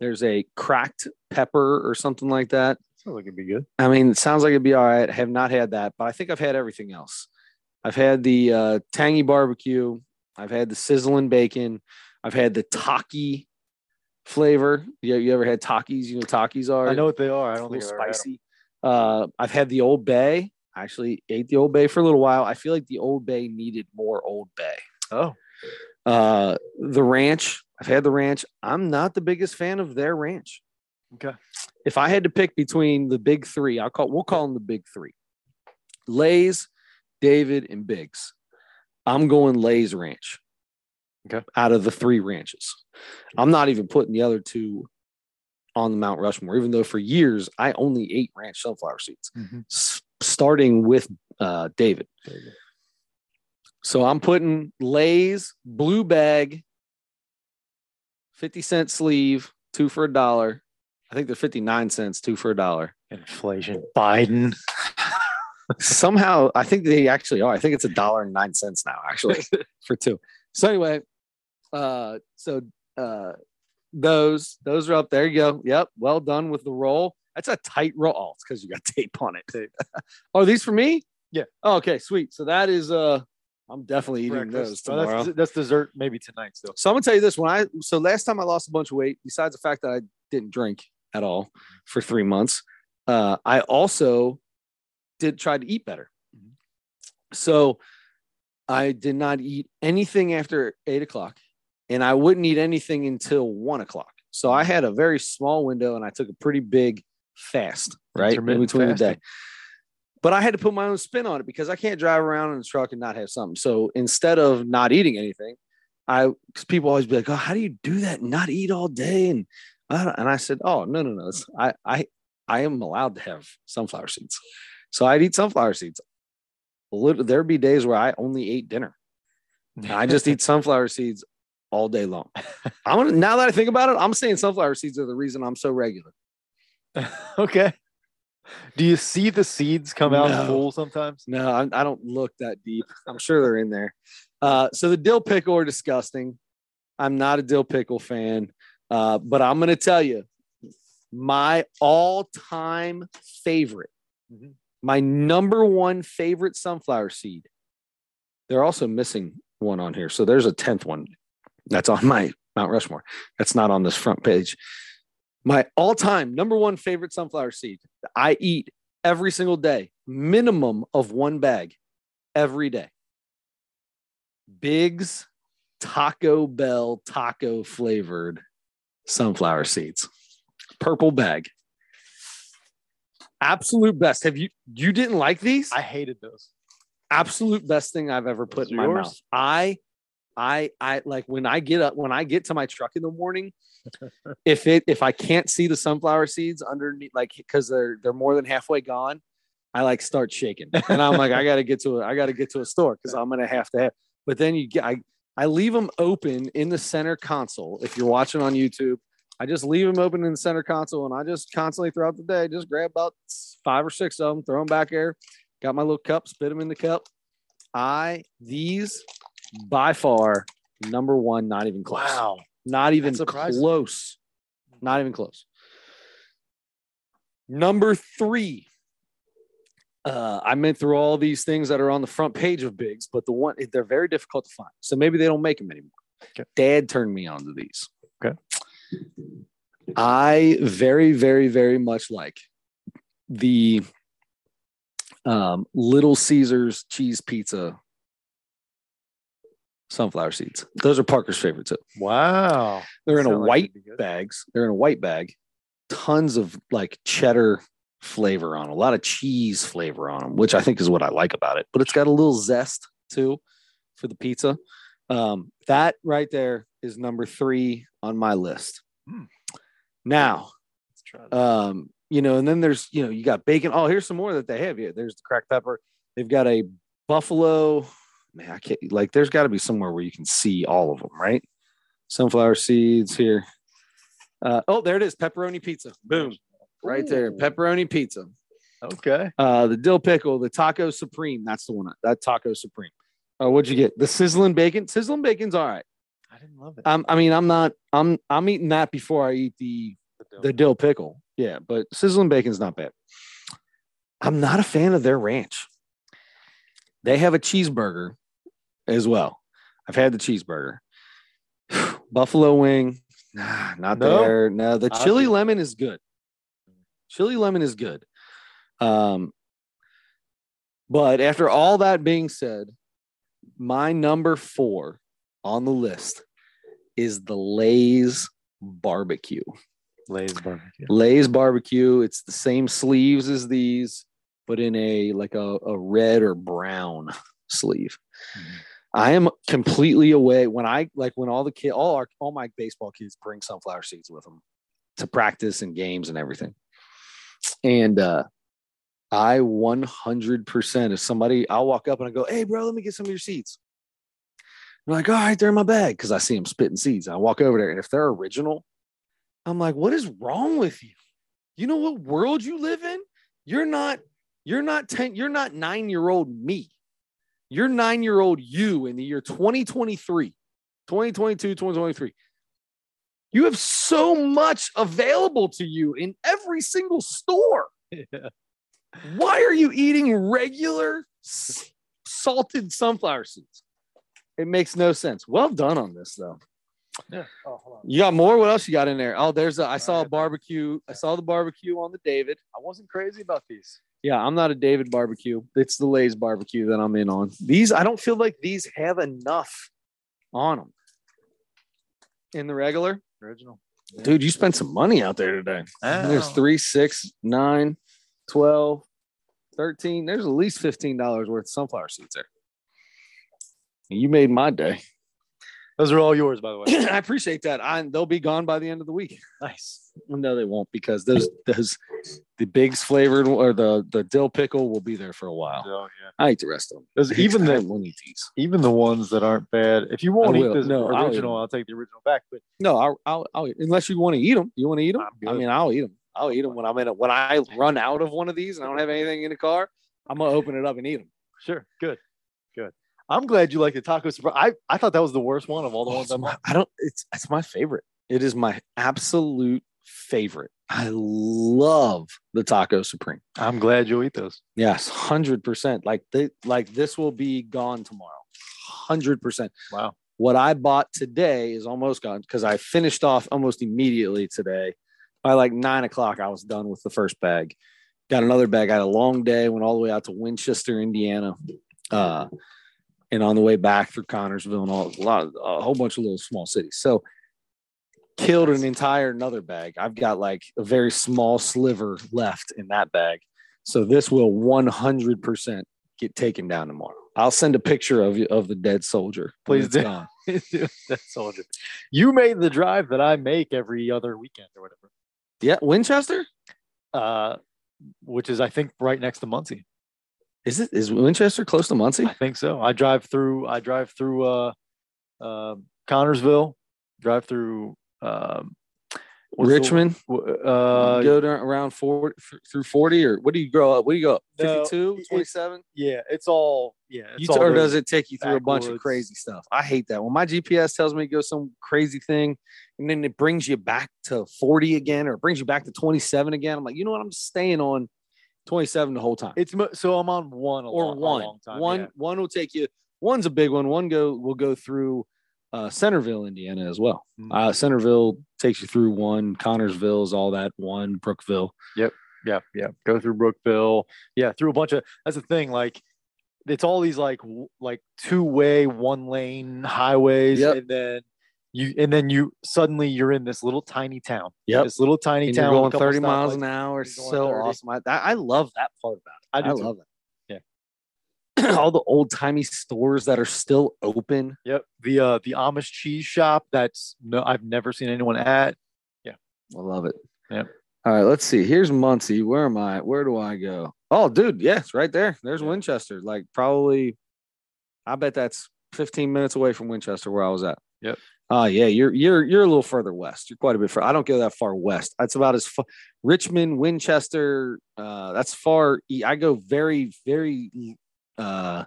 There's a cracked pepper or something like that. Sounds like it'd be good. I mean, it sounds like it'd be all right. I have not had that, but I think I've had everything else. I've had the uh, tangy barbecue. I've had the sizzling bacon. I've had the taki flavor. You, you ever had Takis? You know what Takis are? I know what they are. I don't think I've ever had 'em. spicy. Uh, I've had the Old Bay. I actually ate the Old Bay for a little while. I feel like the Old Bay needed more Old Bay. Oh, Uh, the ranch. I've had the ranch. I'm not the biggest fan of their ranch. okay. If I had to pick between the big three, I'll call we'll call them the big three. Lay's, David, and Bigs. I'm going Lay's ranch. Okay. Out of the three ranches. I'm not even putting the other two on the Mount Rushmore, even though for years I only ate ranch sunflower seeds, Mhm. Starting with uh, David. So I'm putting Lay's blue bag, 50 cent sleeve, two for a dollar. I think they're 59 cents, two for a dollar. Inflation. Biden. Somehow, I think they actually are. I think it's a dollar and nine cents now, actually, for two. So anyway, uh, so uh, those those are up there. You go. Yep. Well done with the roll. That's a tight roll. Oh, it's because you got tape on it. oh, are these for me? Yeah. Oh, okay, sweet. So that is uh, I'm definitely eating those Oh, tomorrow. that's, that's dessert maybe tonight still. So I'm gonna tell you this: when I so last time I lost a bunch of weight, besides the fact that I didn't drink at all for three months, uh, I also did try to eat better. Mhm. So I did not eat anything after eight o'clock, and I wouldn't eat anything until one o'clock. So I had a very small window, and I took a pretty big fast right in between the fasting. day. But I had to put my own spin on it because I can't drive around in a truck and not have something. So instead of not eating anything, I because people always be like, "Oh, how do you do that? Not eat all day?" And I and I said, "Oh, no, no, no. It's, I I I am allowed to have sunflower seeds, so I'd eat sunflower seeds. There'd be days where I only ate dinner. I just eat sunflower seeds all day long. I'm gonna now that I think about it, I'm saying sunflower seeds are the reason I'm so regular. okay. Do you see the seeds come out No. full sometimes? No, I, I don't look that deep. I'm sure they're in there. Uh, so the dill pickle are disgusting. I'm not a dill pickle fan, uh, but I'm going to tell you my all time favorite, Mhm. my number one favorite sunflower seed. They're also missing one on here. So there's a 10th one that's on my Mount Rushmore. That's not on this front page. My all time number one favorite sunflower seed I eat every single day, minimum of one bag every day. Bigs Taco Bell taco flavored sunflower seeds. Purple bag. Absolute best. Have you you didn't like these? I hated those. Absolute best thing I've ever put Those in my yours? mouth. I I I like when I get up when I get to my truck in the morning, if it if I can't see the sunflower seeds underneath, like because they're they're more than halfway gone, I like start shaking, and I'm like, I gotta get to a I gotta get to a store because I'm gonna have to have. But then you get I I leave them open in the center console. If you're watching on YouTube, I just leave them open in the center console, and I just constantly throughout the day just grab about five or six of them, throw them back there. Got my little cup, spit them in the cup. I these by far number one, not even close. Wow. Not even close. Not even close. Number three. Uh, I meant through all these things that are on the front page of Bigs, but the one they're very difficult to find. So maybe they don't make them anymore. Okay. Dad turned me on to these. Okay. I very, very, very much like the um, Little Caesars cheese pizza sunflower seeds. Those are Parker's favorite too. Wow. They're in a Sound like white good. bags. They're in a white bag. Tons of like cheddar flavor on a lot of cheese flavor on them, which I think is what I like about it. But it's got a little zest too for the pizza. Um, that right there is number three on my list. Hmm. Now, Let's try that. um, you know, and then there's, you know, you got bacon. Oh, here's some more that they have. Yeah, there's the cracked pepper. They've got a buffalo. Man, I can't like. There's got to be somewhere where you can see all of them, right? Sunflower seeds here. Uh, oh, there it is. Pepperoni pizza. Boom, right there. Pepperoni pizza. Okay. Uh, the dill pickle, the taco supreme. That's the one. That taco supreme. Uh, what'd you get? The sizzling bacon. Sizzling bacon's all right. I didn't love it. Um, I mean, I'm not. I'm. I'm eating that before I eat the the dill pickle. Yeah, but sizzling bacon's not bad. I'm not a fan of their ranch. They have a cheeseburger as well. I've had the cheeseburger. Buffalo wing, Nah, not No? there. No, the chili lemon is good. Chili lemon is good. Um, but after all that being said, my number four on the list is the Lay's barbecue. Lay's barbecue. Lay's barbecue. It's the same sleeves as these, but in a like a, a red or brown sleeve. Mhm. I am completely away when I like when all the kid all our all my baseball kids bring sunflower seeds with them to practice and games and everything. And uh I 100% if somebody I'll walk up and I go, "Hey bro, let me get some of your seeds." They're like, "All right, they're in my bag" because I see them spitting seeds. I walk over there and if they're original, I'm like, "What is wrong with you? You know what world you live in? You're not you're not 10 you're not 9-year-old me. You're 9-year-old you in the year 2023. 2022, 2023. You have so much available to you in every single store. Yeah. Why are you eating regular salted sunflower seeds? It makes no sense. Well done on this, though. Yeah. Oh, hold on. You got more? What else you got in there? Oh, there's a. I saw a barbecue. I saw the barbecue on the David. I wasn't crazy about these. Yeah, I'm not a David barbecue. It's the Lay's barbecue that I'm in on. These, I don't feel like these have enough on them. In the regular, Original. Dude, you spent some money out there today. There's Oh. three, six, nine, 12, 13. There's at least $15 worth of sunflower seeds there. You made my day. Those are all yours, by the way. I appreciate that. I, they'll be gone by the end of the week. nice. No, they won't because those those the bigs flavored or the the dill pickle will be there for a while. Oh yeah. I eat the rest of them. There's even I the won't eat these. even the ones that aren't bad. If you won't eat the this No, I'll original. I'll, take the original back. But No, I'll, I'll, I'll unless you want to eat them. You want to eat them? I'm I good. mean, I'll eat them. I'll eat them when I'm in a, when I run out of one of these and I don't have anything in the car. I'm gonna open it up and eat them. sure, good, good. I'm glad you like the taco surprise. I, I thought that was the worst one of all the ones I'm. I don't. It's it's my favorite. It is my absolute favorite. I love the taco supreme. I'm glad you'll eat those. Yes, hundred percent. Like they like this will be gone tomorrow. Hundred percent. Wow. What I bought today is almost gone because I finished off almost immediately today. By like nine o'clock, I was done with the first bag. Got another bag. I had a long day. Went all the way out to Winchester, Indiana, uh, and on the way back through Connersville and all a lot of a whole bunch of little small cities. So killed an entire another bag. I've got like a very small sliver left in that bag. So this will 100% get taken down tomorrow. I'll send a picture of you of the dead soldier. Please do. gone. That's soldier. You made the drive that I make every other weekend or whatever. Yeah, Winchester. Uh, which is I think right next to Muncie. Is it is Winchester close to Muncie? I think so. I drive through. I drive through uh, uh, Connersville. Drive through um, what's the- Richmond. uh, go down around 40 through 40 or what do you grow up? What do you go up? 52, it- 27? yeah, it's all yeah. It's You, all or does it take you through a bunch of crazy stuff? I hate that. When my GPS tells me to go some crazy thing and then it brings you back to 40 again or it brings you back to 27 again, I'm like, you know what? I'm staying on 27 the whole time. It's mo- so I'm on one a or long, one. one yeah. one will take you. One's a big one. One go will go through uh, Centerville, Indiana, as well. Mm. Uh, Centerville takes you through one. Connersville is all that one. Brookville. Yep. Yeah, yeah. Go through Brookville. Yeah, through a bunch of. That's the thing. Like, it's all these like like two way, one lane highways, Yep. and then you and then you suddenly you're in this little tiny town. Yep. This little tiny And you're town. going 30 miles an hour. So 30. awesome. I, I I love that part about it. I do. too. love it. Yeah. all the old timey stores that are still open. Yep. The uh the Amish cheese shop. That's no, I've never seen anyone at. Yeah. I love it. Yep. All right, let's see. Here's Muncie. Where am I? Where do I go? Oh, dude, yes, right there. There's Yeah. Winchester. Like probably, I bet that's 15 minutes away from Winchester where I was at. Yep. Oh yeah, you're you're you're a little further west. You're quite a bit far. I don't go that far west. That's about as far. Richmond, Winchester. Uh, that's far. I go very very. Uh,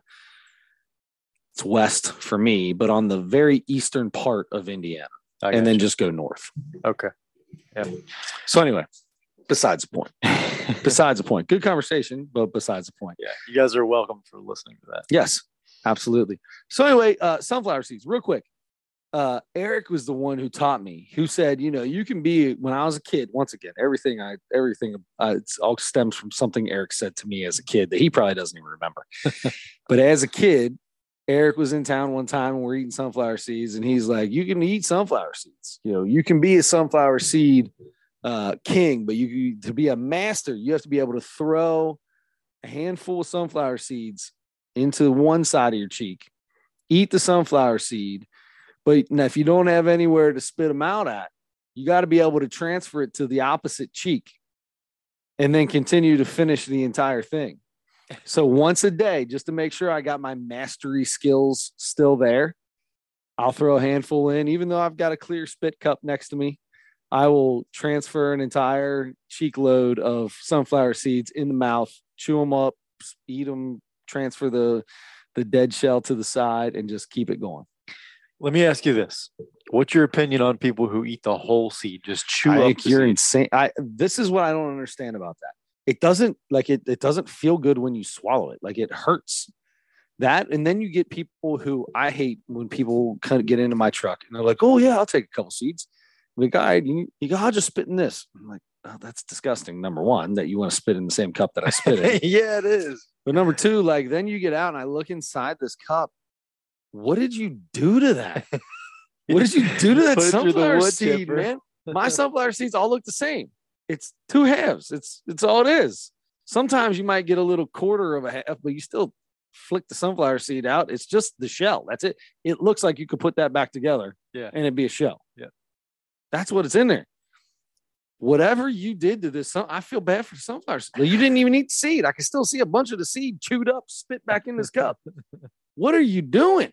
it's west for me, but on the very eastern part of Indiana, and then gotcha. just go north. okay. Yeah. So anyway, besides the point. Besides the point. Good conversation, but besides the point. yeah, you guys are welcome for listening to that. Yes, absolutely. So anyway, uh, sunflower seeds, real quick. Uh, Eric was the one who taught me. Who said, you know, you can be when I was a kid. Once again, everything I everything uh, it's all stems from something Eric said to me as a kid that he probably doesn't even remember. but as a kid, Eric was in town one time and we're eating sunflower seeds, and he's like, "You can eat sunflower seeds. You know, you can be a sunflower seed uh, king, but you to be a master, you have to be able to throw a handful of sunflower seeds into one side of your cheek, eat the sunflower seed, but now if you don't have anywhere to spit them out at, you got to be able to transfer it to the opposite cheek, and then continue to finish the entire thing." So once a day, just to make sure I got my mastery skills still there, I'll throw a handful in, even though I've got a clear spit cup next to me. I will transfer an entire cheek load of sunflower seeds in the mouth, chew them up, eat them, transfer the the dead shell to the side, and just keep it going. Let me ask you this: What's your opinion on people who eat the whole seed, just chew I up? think you're seed? insane. I this is what I don't understand about that. It doesn't like it. It doesn't feel good when you swallow it. Like it hurts. That and then you get people who I hate when people kind of get into my truck and they're like, "Oh yeah, I'll take a couple seeds." The guy, you, you go, "I'll just spit in this." I'm like, oh, "That's disgusting." Number one, that you want to spit in the same cup that I spit in. yeah, it is. But number two, like then you get out and I look inside this cup. What did you do to that? What did you do to that Put it through the sunflower seed, chipper. man? My sunflower seeds all look the same. It's two halves. It's it's all it is. Sometimes you might get a little quarter of a half, but you still flick the sunflower seed out. It's just the shell. That's it. It looks like you could put that back together Yeah. and it'd be a shell. Yeah. That's what it's in there. Whatever you did to this, I feel bad for the sunflower seed. You didn't even eat the seed. I can still see a bunch of the seed chewed up, spit back in this cup. What are you doing?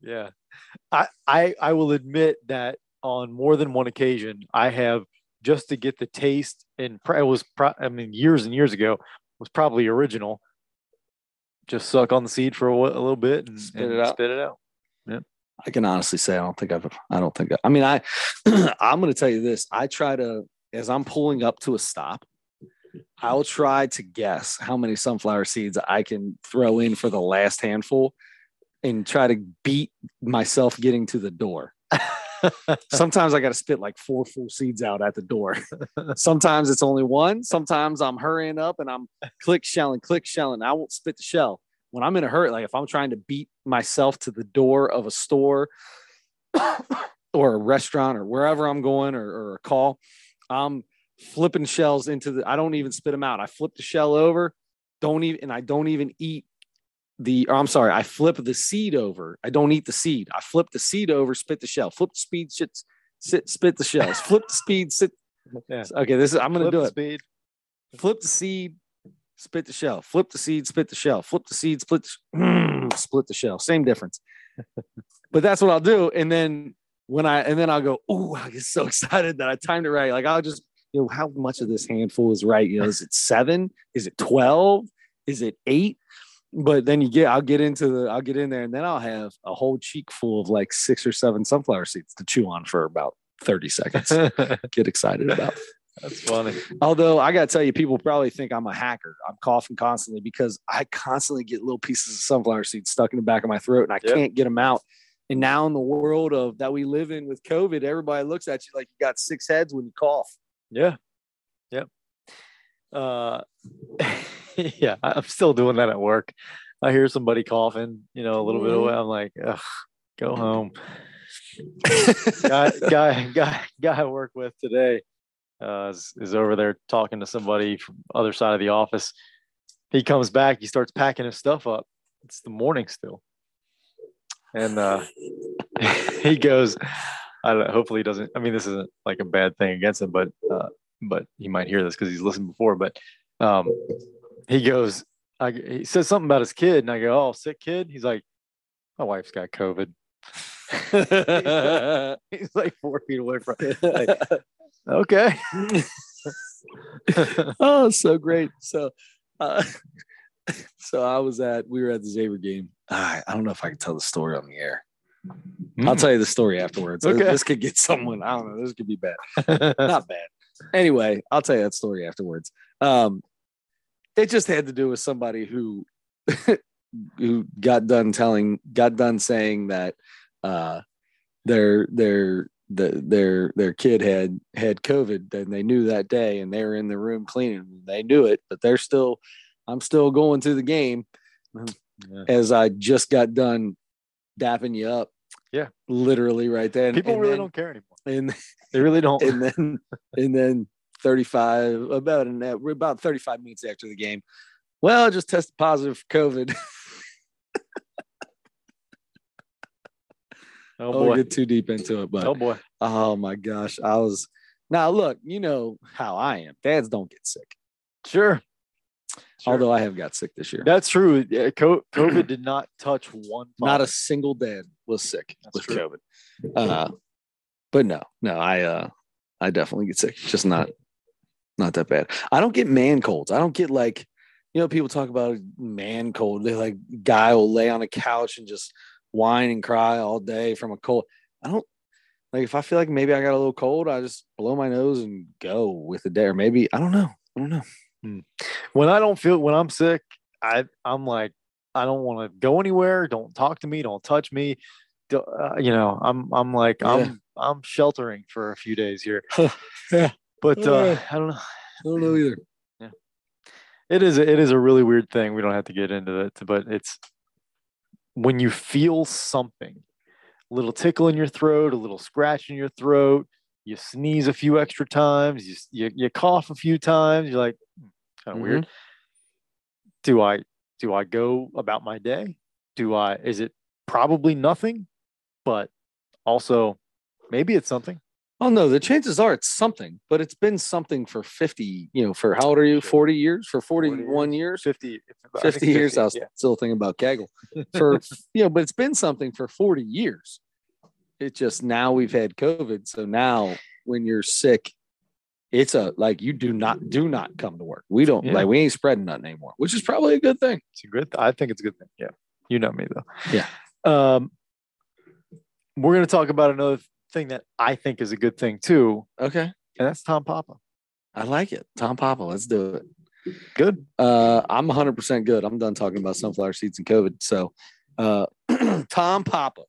Yeah. I, I I will admit that on more than one occasion I have just to get the taste and pr- it was pro- I mean years and years ago was probably original. Just suck on the seed for a, wh- a little bit and Spit and it out. Spit it out. I can honestly say I don't think I've I don't think I, I mean I I'm going to tell you this. I try to as I'm pulling up to a stop, I'll try to guess how many sunflower seeds I can throw in for the last handful and try to beat myself getting to the door. Sometimes I got to spit like four full seeds out at the door. Sometimes it's only one. Sometimes I'm hurrying up and I'm click shelling, click shelling. I won't spit the shell. When I'm in a hurry, like if I'm trying to beat myself to the door of a store or a restaurant or wherever I'm going or, or a call, I'm flipping shells into the, I don't even spit them out. I flip the shell over, don't even, and I don't even eat the, or I'm sorry, I flip the seed over. I don't eat the seed. I flip the seed over, spit the shell, flip the speed, shit, sit, spit the shells, flip the speed, sit. Yeah. Okay, this is, I'm to Flip do it Speed. flip the seed, spit the shell, flip the seed, spit the shell, flip the seed, split the, mm, split the shell. Same difference. but that's what I'll do. And then when I and then I'll go, oh, I get so excited that I timed it right. Like I'll just, you know, how much of this handful is right? You know, is it seven? Is it 12? Is it eight? But then you get, I'll get into the, I'll get in there and then I'll have a whole cheek full of like six or seven sunflower seeds to chew on for about 30 seconds. get excited about. That's funny. Although I got to tell you, people probably think I'm a hacker. I'm coughing constantly because I constantly get little pieces of sunflower seeds stuck in the back of my throat and I Yep. can't get them out. And now in the world of that we live in with COVID, everybody looks at you like you got six heads when you cough. Yeah. Uh, yeah, I'm still doing that at work. I hear somebody coughing, you know, a little bit away. I'm like, go home. guy, guy, guy, guy I work with today uh, is, is over there talking to somebody from other side of the office. He comes back, he starts packing his stuff up. It's the morning still, and uh, he goes. I don't know, hopefully he doesn't. I mean, this isn't like a bad thing against him, but uh, but he might hear this because he's listened before. But um, he goes, I, he says something about his kid, and I go, "Oh, sick kid." He's like, "My wife's got COVID." he's like four feet away from. Like, okay. oh, so great. So, uh, so I was at, we were at the Xavier game. I, I don't know if I can tell the story on the air. I'll tell you the story afterwards. Okay. This could get someone, I don't know, this could be bad. not bad. Anyway, I'll tell you that story afterwards. Um, it just had to do with somebody who who got done telling, got done saying that uh, their their the, their their kid had had COVID and they knew that day and they were in the room cleaning. They knew it, but they're still. I'm still going to the game Yeah. as I just got done dapping you up. Yeah. literally right then. People and really then, don't care anymore. And They really don't. and then and then 35 about an about 35 minutes after the game. Well, I just tested positive for COVID. oh boy. get too deep into it, but Oh boy. oh my gosh, I was now look, you know how I am. Dads don't get sick. Sure. Sure. Although I have got sick this year. That's true. Yeah, COVID did not touch one. Not a single dad was sick That's with true. COVID. Uh, but no, no, I uh I definitely get sick. Just not not that bad. I don't get man colds. I don't get like you know, people talk about man cold. They like guy will lay on a couch and just whine and cry all day from a cold. I don't like if I feel like maybe I got a little cold, I just blow my nose and go with the day. Or maybe I don't know. I don't know. When I don't feel when I'm sick, I I'm like I don't want to go anywhere. Don't talk to me. Don't touch me. Uh, you know, I'm I'm like Yeah. I'm I'm sheltering for a few days here. Yeah. But uh, Yeah. I don't know. I don't know either. Yeah, it is it is a really weird thing. We don't have to get into it, but it's when you feel something, a little tickle in your throat, a little scratch in your throat, you sneeze a few extra times, you you, you cough a few times, you're like hmm, kind of weird. Mm-hmm. Do I do I go about my day? Do I is it probably nothing, but also maybe it's something. Oh no, the chances are it's something, but it's been something for 50, you know, for how old are you? 40 years? For 41 years? 50, I 50 think years. I was yeah. still thinking about Kegel. For you know, but it's been something for 40 years. It's just now we've had COVID. So now when you're sick, it's a like you do not do not come to work. We don't Yeah. like we ain't spreading nothing anymore, which is probably a good thing. It's a good. I think it's a good thing. Yeah, you know me though. Yeah. Um, we're gonna talk about another thing that I think is a good thing too, Okay. and that's Tom Papa. I like it. Tom Papa, let's do it. Good. Uh, I'm 100% good. I'm done talking about sunflower seeds and COVID. So, uh, Tom Papa.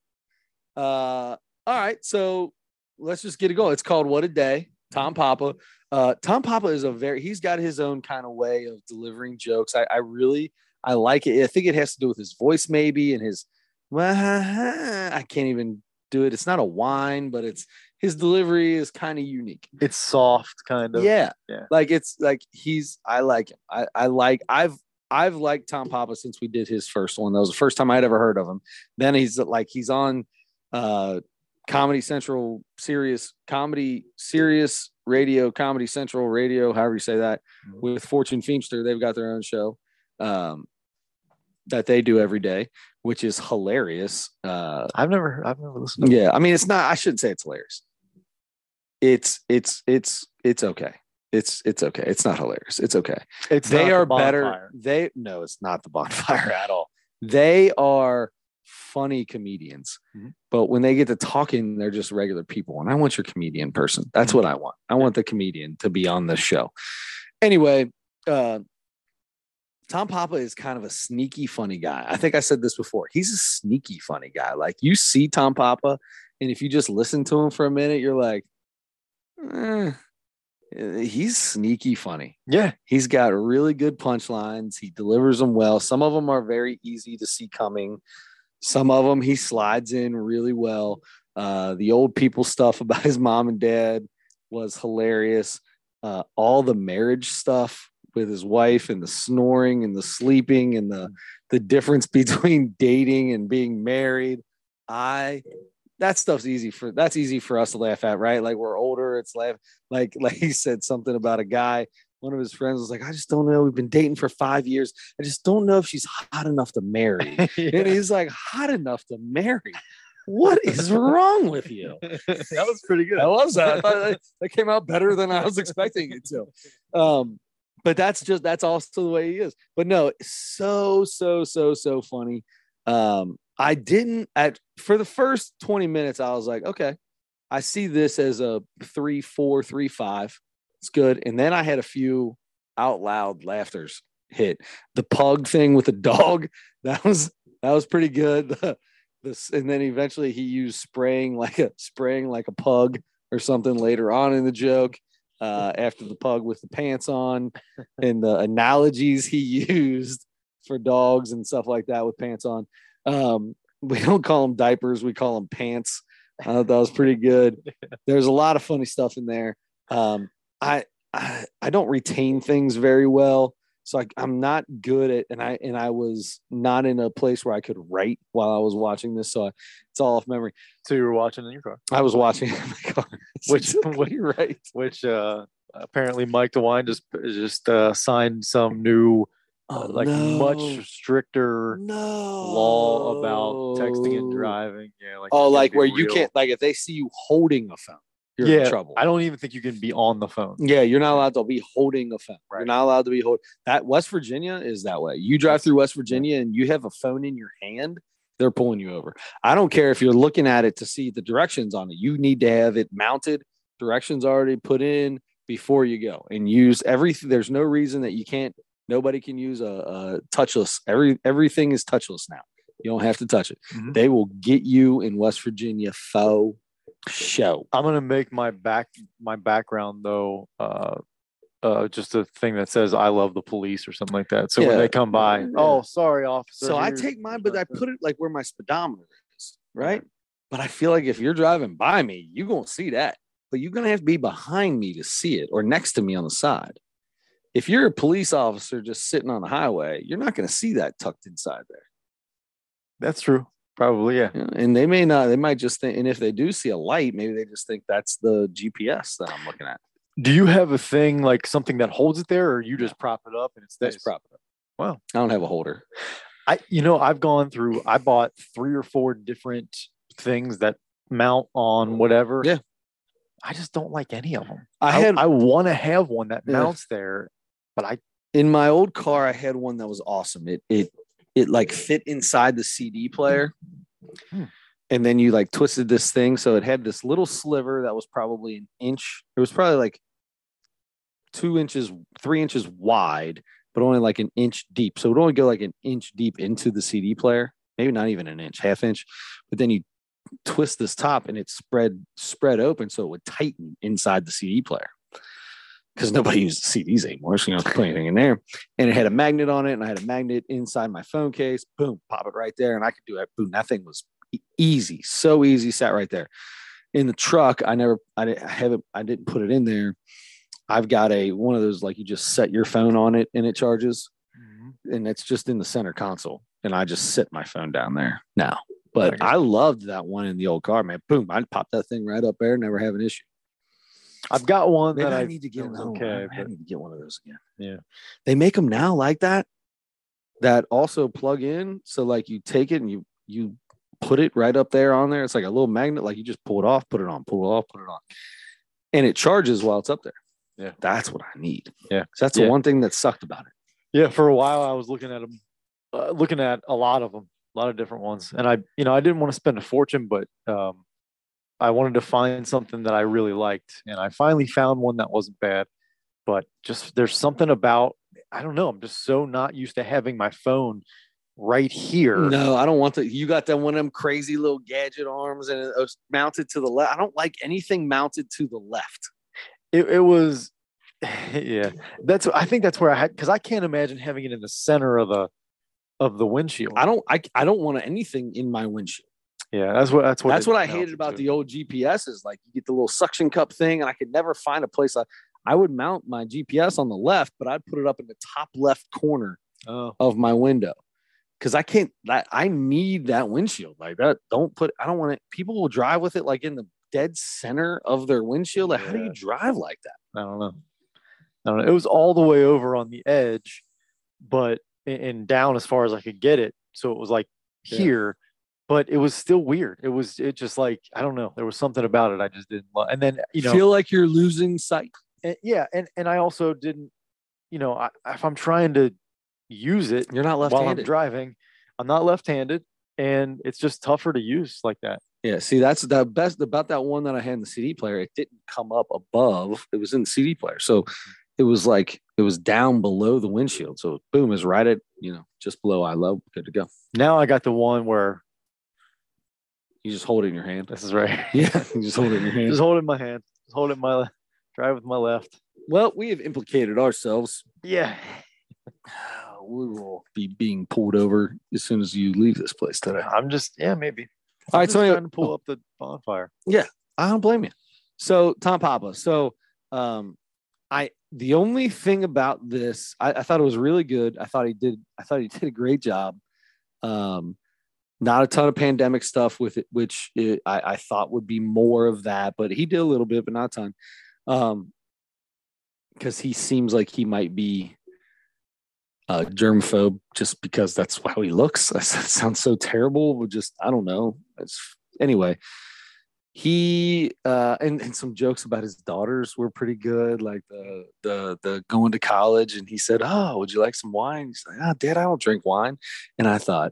Uh, all right. So let's just get it going. It's called What a Day. Tom Papa. Uh, Tom Papa is a very, he's got his own kind of way of delivering jokes. I, I really, I like it. I think it has to do with his voice, maybe, and his, I can't even do it. It's not a whine, but it's his delivery is kind of unique. It's soft, kind of. Yeah. Yeah. Like it's like he's I like him. I, I like I've I've liked Tom Papa since we did his first one. That was the first time I'd ever heard of him. Then he's like he's on uh Comedy Central Sirius Comedy Sirius Radio Comedy Central Radio, however you say that, Mhm. with Fortune Feimster. They've got their own show um that they do every day, which is hilarious. Uh I've never, I've never listened. to yeah, I mean, it's not. I shouldn't say it's hilarious. It's it's it's it's okay. It's it's okay. It's not hilarious. It's okay. It's they not the are better. They no, it's not the bonfire at all. They are funny comedians, Mhm. but when they get to talking, they're just regular people. And I want your comedian person. That's Mhm. what I want. I want the comedian to be on this show. Anyway, uh, Tom Papa is kind of a sneaky funny guy. I think I said this before. He's a sneaky funny guy. Like you see Tom Papa, and if you just listen to him for a minute, you're like, eh, he's sneaky funny. Yeah. He's got really good punchlines. He delivers them well. Some of them are very easy to see coming. Some of them he slides in really well. Uh, the old people stuff about his mom and dad was hilarious. Uh, all the marriage stuff with his wife and the snoring and the sleeping and the the difference between dating and being married. I that stuff's easy for that's easy for us to laugh at, right? Like we're older, it's laugh like like he said something about a guy. One of his friends was like, I just don't know. We've been dating for five years. I just don't know if she's hot enough to marry. And he's like, hot enough to marry. What is wrong with you? that was pretty good. I love that. I thought that, that came out better than I was expecting it to. Um, but that's just that's also the way he is. But no, so so so so funny. Um, I didn't at for the first 20 minutes, I was like, okay, I see this as a three, four, three, five. It's good. And then I had a few out loud laughters hit. The pug thing with the dog, that was that was pretty good. The, this, and then eventually he used spraying like a spraying like a pug or something later on in the joke. Uh, after the pug with the pants on, and the analogies he used for dogs and stuff like that with pants on. Um, we don't call them diapers; we call them pants. Uh, that was pretty good. There's a lot of funny stuff in there. Um, I, I I don't retain things very well, so I, I'm not good at, and I and I was not in a place where I could write while I was watching this, so I, it's all off memory. So you were watching in your car, I was watching in my car, Which- what you're right. which uh, apparently Mike DeWine just just uh, signed some new uh, like much stricter no. law about texting and driving. Yeah, like Oh, like where you can't like if they see you holding a phone, you're yeah, in trouble. I don't even think you can be on the phone. Yeah, you're not allowed to be holding a phone. You're not allowed to be holding that. West Virginia is that way. You drive through West Virginia and you have a phone in your hand, they're pulling you over. I don't care if you're looking at it to see the directions on it. You need to have it mounted, directions already put in before you go, and use everything. There's no reason that you can't. Nobody can use a, a touchless. Every everything is touchless now. You don't have to touch it. Mhm. They will get you in West Virginia faux show. I'm gonna make my back my background though. Uh, uh, just a thing that says "I love the police" or something like that. So when they come by, Yeah. oh, sorry, officer. So I take mine, but I put it like where my speedometer is, right? But I feel like if you're driving by me, you're gonna see that. But you're gonna have to be behind me to see it or next to me on the side. If you're a police officer just sitting on the highway, you're not gonna see that tucked inside there. That's true. Probably, yeah. And they may not, they might just think, and if they do see a light, maybe they just think that's the GPS that I'm looking at. Do you have a thing like something that holds it there, or you just prop it up and it That's stays? prop it up. Wow. I don't have a holder. I, you know, I've gone through. I bought three or four different things that mount on whatever. Yeah. I just don't like any of them. I I, had I want to have one that Yeah. mounts there, but I in my old car, I had one that was awesome. It it it like fit inside the CD player, Hmm. and then you like twisted this thing, so it had this little sliver that was probably an inch. It was probably like two inches, three inches wide, but only like an inch deep. So it would only go like an inch deep into the CD player, maybe not even an inch, half inch. But then you twist this top, and it spread spread open, so it would tighten inside the CD player. Because nobody uses CDs anymore, so you don't have to put anything in there and it had a magnet on it, and I had a magnet inside my phone case. Boom, pop it right there, and I could do it. Boom, that thing was easy, so easy, sat right there. In the truck, I never, I didn't I haven't, I didn't put it in there. I've got a one of those like you just set your phone on it and it charges, mm-hmm. and it's just in the center console, and I just sit my phone down there now. But Okay. I loved that one in the old car, man. Boom, I'd pop that thing right up there, never have an issue. I've got one Maybe that I I need to get another okay, one. I need to get one of those again. Yeah. They make them now like that. That also plug in. So like you take it and you you put it right up there on there. It's like a little magnet. Like you just pull it off, put it on, pull it off, put it on, and it charges while it's up there. Yeah. that's what I need. Yeah, that's Yeah. the one thing that sucked about it. Yeah, for a while I was looking at them, uh, looking at a lot of them, a lot of different ones, and I, you know, I didn't want to spend a fortune, but um, I wanted to find something that I really liked, and I finally found one that wasn't bad. But just there's something about I don't know. I'm just so not used to having my phone right here. No, I don't want to. You got that one of them crazy little gadget arms and it was mounted to the left. I don't like anything mounted to the left. It, it was, yeah. That's I think that's where I had because I can't imagine having it in the center of the of the windshield. I don't. I, I don't want anything in my windshield. Yeah, that's what that's what That's what I hated about to. the old GPSs. Like you get the little suction cup thing, and I could never find a place. I, I would mount my GPS on the left, but I'd put it up in the top left corner Oh, of my window because I can't. That I need that windshield like that. Don't put. I don't want it. People will drive with it like in the dead center of their windshield. Like, how do you drive like that? I don't know. I don't know. It was all the way over on the edge, but and- and down as far as I could get it. So it was like Yeah. here, but it was still weird. It was it just like I don't know. There was something about it I just didn't love. And then you know, feel like you're losing sight. and- yeah, and and I also didn't, you know, I, if I'm trying to use it You're not left while I'm left-handed. driving, I'm not left-handed, and it's just tougher to use like that. Yeah, see, that's the best about that one that I had in the CD player. It didn't come up above; it was in the CD player, so it was like it was down below the windshield. So boom, is right at you know just below eye level, good to go. Now I got the one where You just hold it in your hand. This is right. Yeah, you just hold it in your hand. Just hold it in my hand. Just hold it in my drive with my left. Well, we have implicated ourselves. Yeah. We will be being pulled over as soon as you leave this place today. I'm just yeah, maybe. All I'm right, just so trying to pull up the bonfire. Yeah, I don't blame you. So Tom Papa. So um I the only thing about this, I, I thought it was really good. I thought he did I thought he did a great job. Um not a ton of pandemic stuff with it, which it, I, I thought would be more of that, but he did a little bit, but not a ton. Um because he seems like he might be uh germphobe just because that's how he looks. That sounds so terrible, but just I don't know. It's anyway he uh and, and some jokes about his daughters were pretty good like the the the going to college and he said oh would you like some wine he's like oh dad i don't drink wine and i thought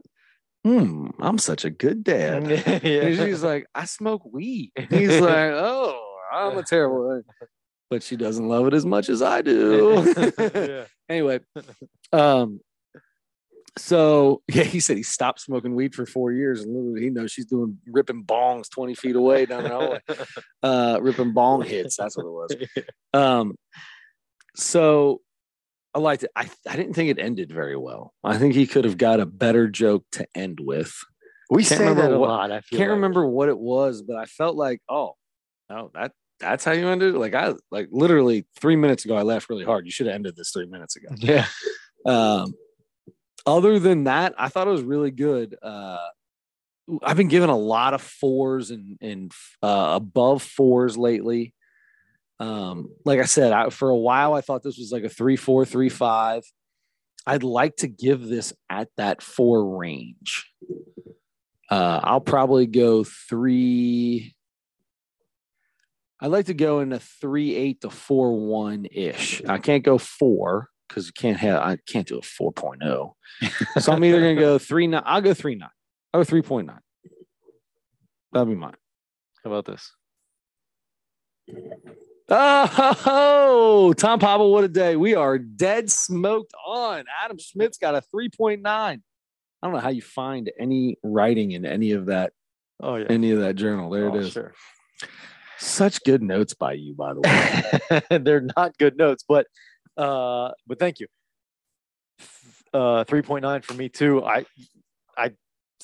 hmm i'm such a good dad. And she's like i smoke weed. He's like oh i'm a terrible but she doesn't love it as much as i do. Yeah. anyway um so yeah he said he stopped smoking weed for four years and literally he knows she's doing ripping bongs 20 feet away down the hallway uh ripping bong hits. That's what it was. Um so i liked it I, I didn't think it ended very well i think he could have got a better joke to end with we Can't say that a what- lot. I feel can't like. remember what it was but i felt like oh no that that's how you ended it like i like literally three minutes ago i laughed really hard you should have ended this three minutes ago Yeah. um, other than that, I thought it was really good. Uh, I've been given a lot of fours and and uh, above fours lately. Um, like I said, I, for a while I thought this was like a three four three five. I'd like to give this at that four range. Uh, I'll probably go three. I'd like to go in a three eight to four one ish. I can't go four because you can't have I can't do a 4.0. so I'm either gonna go three nine. I'll go three nine. I'll go 3.9. That'll be mine. How about this? Oh, Tom Papa, what a day. We are dead smoked on. Adam Schmidt's got a 3.9. I don't know how you find any writing in any of that, Oh yeah. any of that journal. There Oh, it is. Sure. Such good notes by you, by the way. They're not good notes, but uh, but thank you. Uh, three point nine for me too. I I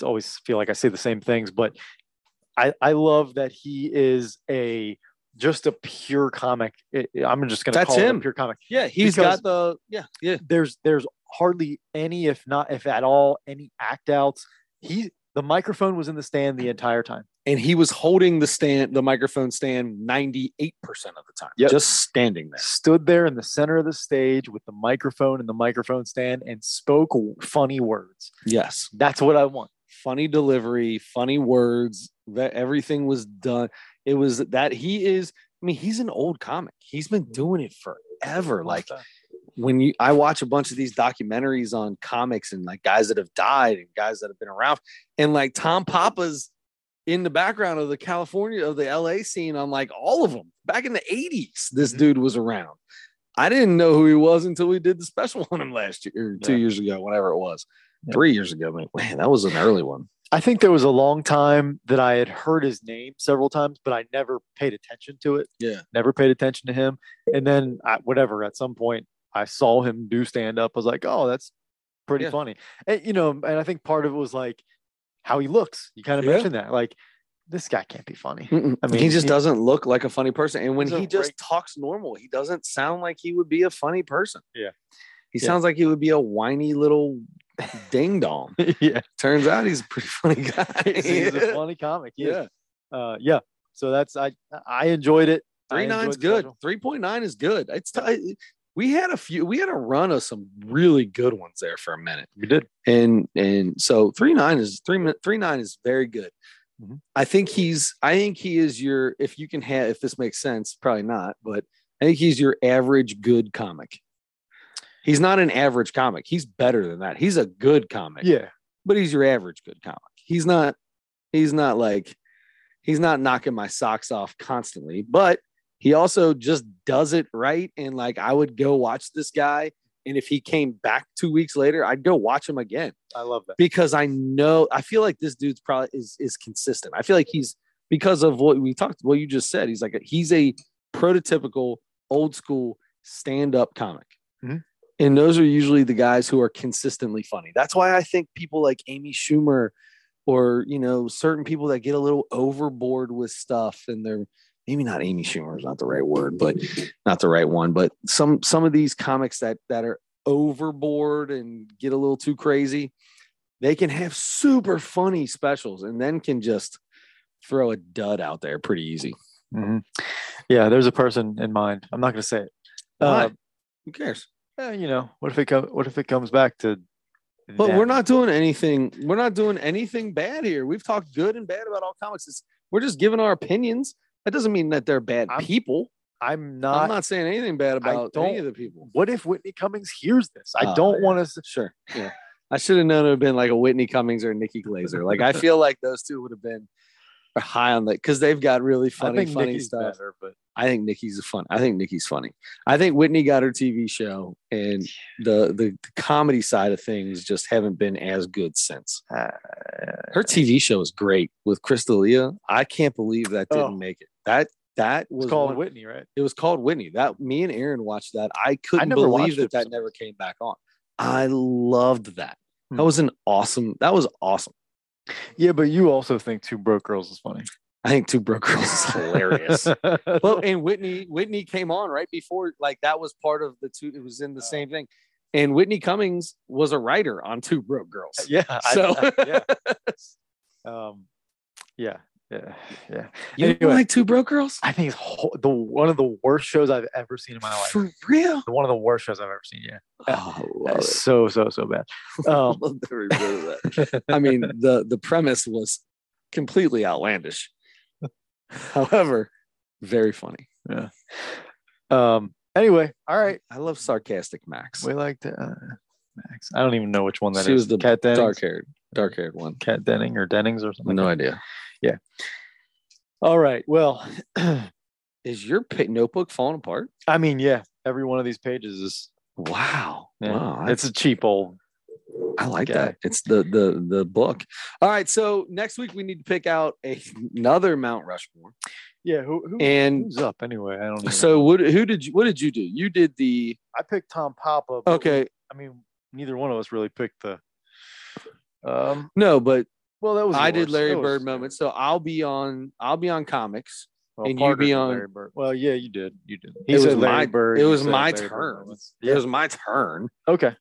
always feel like I say the same things, but I I love that he is a just a pure comic. I'm just gonna That's call it him. a pure comic. Yeah, he's Because- got the yeah, yeah. There's there's hardly any, if not if at all, any act outs. He the microphone was in the stand the entire time. And he was holding the stand, the microphone stand 98% of the time. Yep. Just standing there. stood there in the center of the stage with the microphone and the microphone stand and spoke funny words. Yes. That's what I want. funny delivery, funny words. That everything was done. It was that he is. I mean, he's an old comic. He's been doing it forever. Like when you, I watch a bunch of these documentaries on comics and like guys that have died and guys that have been around, and like Tom Papa's in the background of the California of the LA scene on like all of them. Back in the '80s, this Mhm. dude was around. I didn't know who he was until we did the special on him last year, or two years ago, whatever it was. Yeah. Three years ago, man, man, that was an early one. I think there was a long time that I had heard his name several times, but I never paid attention to it. Yeah. Never paid attention to him. And then I, whatever, at some point I saw him do stand up. I was like, oh, that's pretty Yeah. funny. And, you know, and I think part of it was like how he looks. You kind of Yeah. mentioned that. Like, this guy can't be funny. Mm-mm. I mean, he just he- doesn't look like a funny person. And when he just talks normal, he doesn't sound like he would be a funny person. Yeah. He Yeah. sounds like he would be a whiny little ding dong. yeah. Turns out he's a pretty funny guy. He's, a funny comic. He yeah. Uh, yeah. So that's, I, I enjoyed it. Three nine's good. Three point nine is good. It's t- we had a few. We had a run of some really good ones there for a minute. We did. and and so three nine is three three nine is very good. Mhm. I think he's I think he is your if you can have if this makes sense probably not but I think he's your average good comic. He's not an average comic. He's better than that. He's a good comic. Yeah. but he's your average good comic. He's not he's not like he's not knocking my socks off constantly, but he also just does it right and like I would go watch this guy And if he came back two weeks later, I'd go watch him again I love that. because I know I feel like this dude's probably is is consistent. I feel like he's because of what we talked, what you just said. He's like a, he's a prototypical old school stand up comic, Mhm. And those are usually the guys who are consistently funny. That's why I think people like Amy Schumer, or you know, certain people that get a little overboard with stuff, and they're maybe not Amy Schumer is not the right word, but not the right one, but some some of these comics that that are overboard and get a little too crazy they can have super funny specials and then can just throw a dud out there pretty easy. Mhm. Yeah, there's a person in mind. I'm not going to say it. Uh, Who cares? Eh, you know, what if it comes? What if it comes back to? But that? we're not doing anything. We're not doing anything bad here. We've talked good and bad about all comics. It's, we're just giving our opinions. That doesn't mean that they're bad I'm people. I'm not. I'm not saying anything bad about any of the people. What if Whitney Cummings hears this? I Oh, don't want to. Sure. Yeah. I should have known it would have been like a Whitney Cummings or a Nikki Glazer. Like I feel like those two would have been high on the because they've got really I funny, funny Nikki's stuff. better, but I think Nikki's a fun. I think Nikki's funny. I think Whitney got her TV show, and the, the the comedy side of things just haven't been as good since. uh, Her TV show is great with Chris D'Elia. I can't believe that didn't Oh. make it. That that was called one- Whitney, right? it was called Whitney. That me and Aaron watched that. I couldn't watched believe that that never came back on. I loved that. Hmm. That was an awesome. That was awesome. Yeah, but you also think Two Broke Girls is funny. I think Two Broke Girls is hilarious. well, and Whitney, Whitney came on right before, like that was part of the two. It was in the Oh. same thing. And Whitney Cummings was a writer on Two Broke Girls. yeah. I- So yeah. Um, yeah, yeah, yeah. you Anyway. like Two Broke Girls? I think it's the one of the worst shows I've ever seen in my life. For real? One of the worst shows I've ever seen. Yeah, Oh, so so so bad. Um, Loved every bit of that. I mean, the the premise was completely outlandish. However, very funny. Yeah. Um. Anyway, all right. I love sarcastic Max. We like to. Uh, Max. I don't even know which one that is. She was the Cat Dark haired, dark haired one. Kat Denning or Dennings or something. No like idea. That. All right. Well, Is your notebook falling apart? I mean, yeah. Every one of these pages is. Wow. Yeah, Wow. it's a cheap old. I like guy. that. It's the the the book. All right. So next week we need to pick out a, another Mount Rushmore. Yeah. Who, who And who's up anyway? I don't. So what? Who did you? What did you do? You did the I picked Tom Papa. but we- okay. I mean, neither one of us really picked the. Um. No, but Well, that was. I did. Larry That was- Bird moment. So I'll be on. I'll be on comics. Well, and you Parker be on- Larry Bird. Well, yeah, you did. You did. It was said Larry my- Bird. it was my Larry turn. moments. It was my turn. Okay.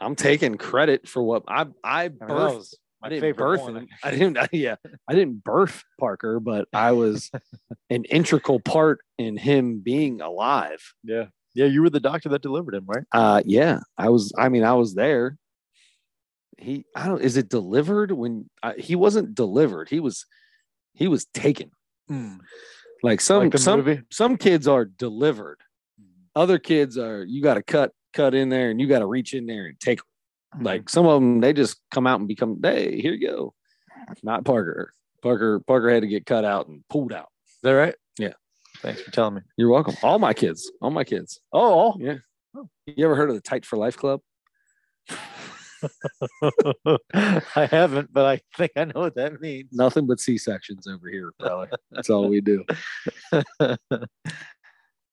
I'm taking credit for what I I I mean, that birthed. I didn't favorite birth one. him. I didn't. Yeah, I didn't birth Parker, but I was an integral part in him being alive. Yeah. Yeah, you were the doctor that delivered him, right? Uh, yeah, I was. I mean, I was there. He, I don't. Is it delivered when uh, he wasn't delivered? He was, he was taken. Like some like some movie. some kids are delivered. Other kids are you got to cut cut in there and you got to reach in there and take. Mm-hmm. Like some of them, they just come out and become. Hey, here you go. Not Parker. Parker. Parker had to get cut out and pulled out. Is that right? Yeah. Thanks for telling me. You're welcome. All my kids. All my kids. Oh, Yeah. You ever heard of the Tight for Life Club? I haven't, but I think I know what that means. Nothing but C sections over here, brother. That's all we do.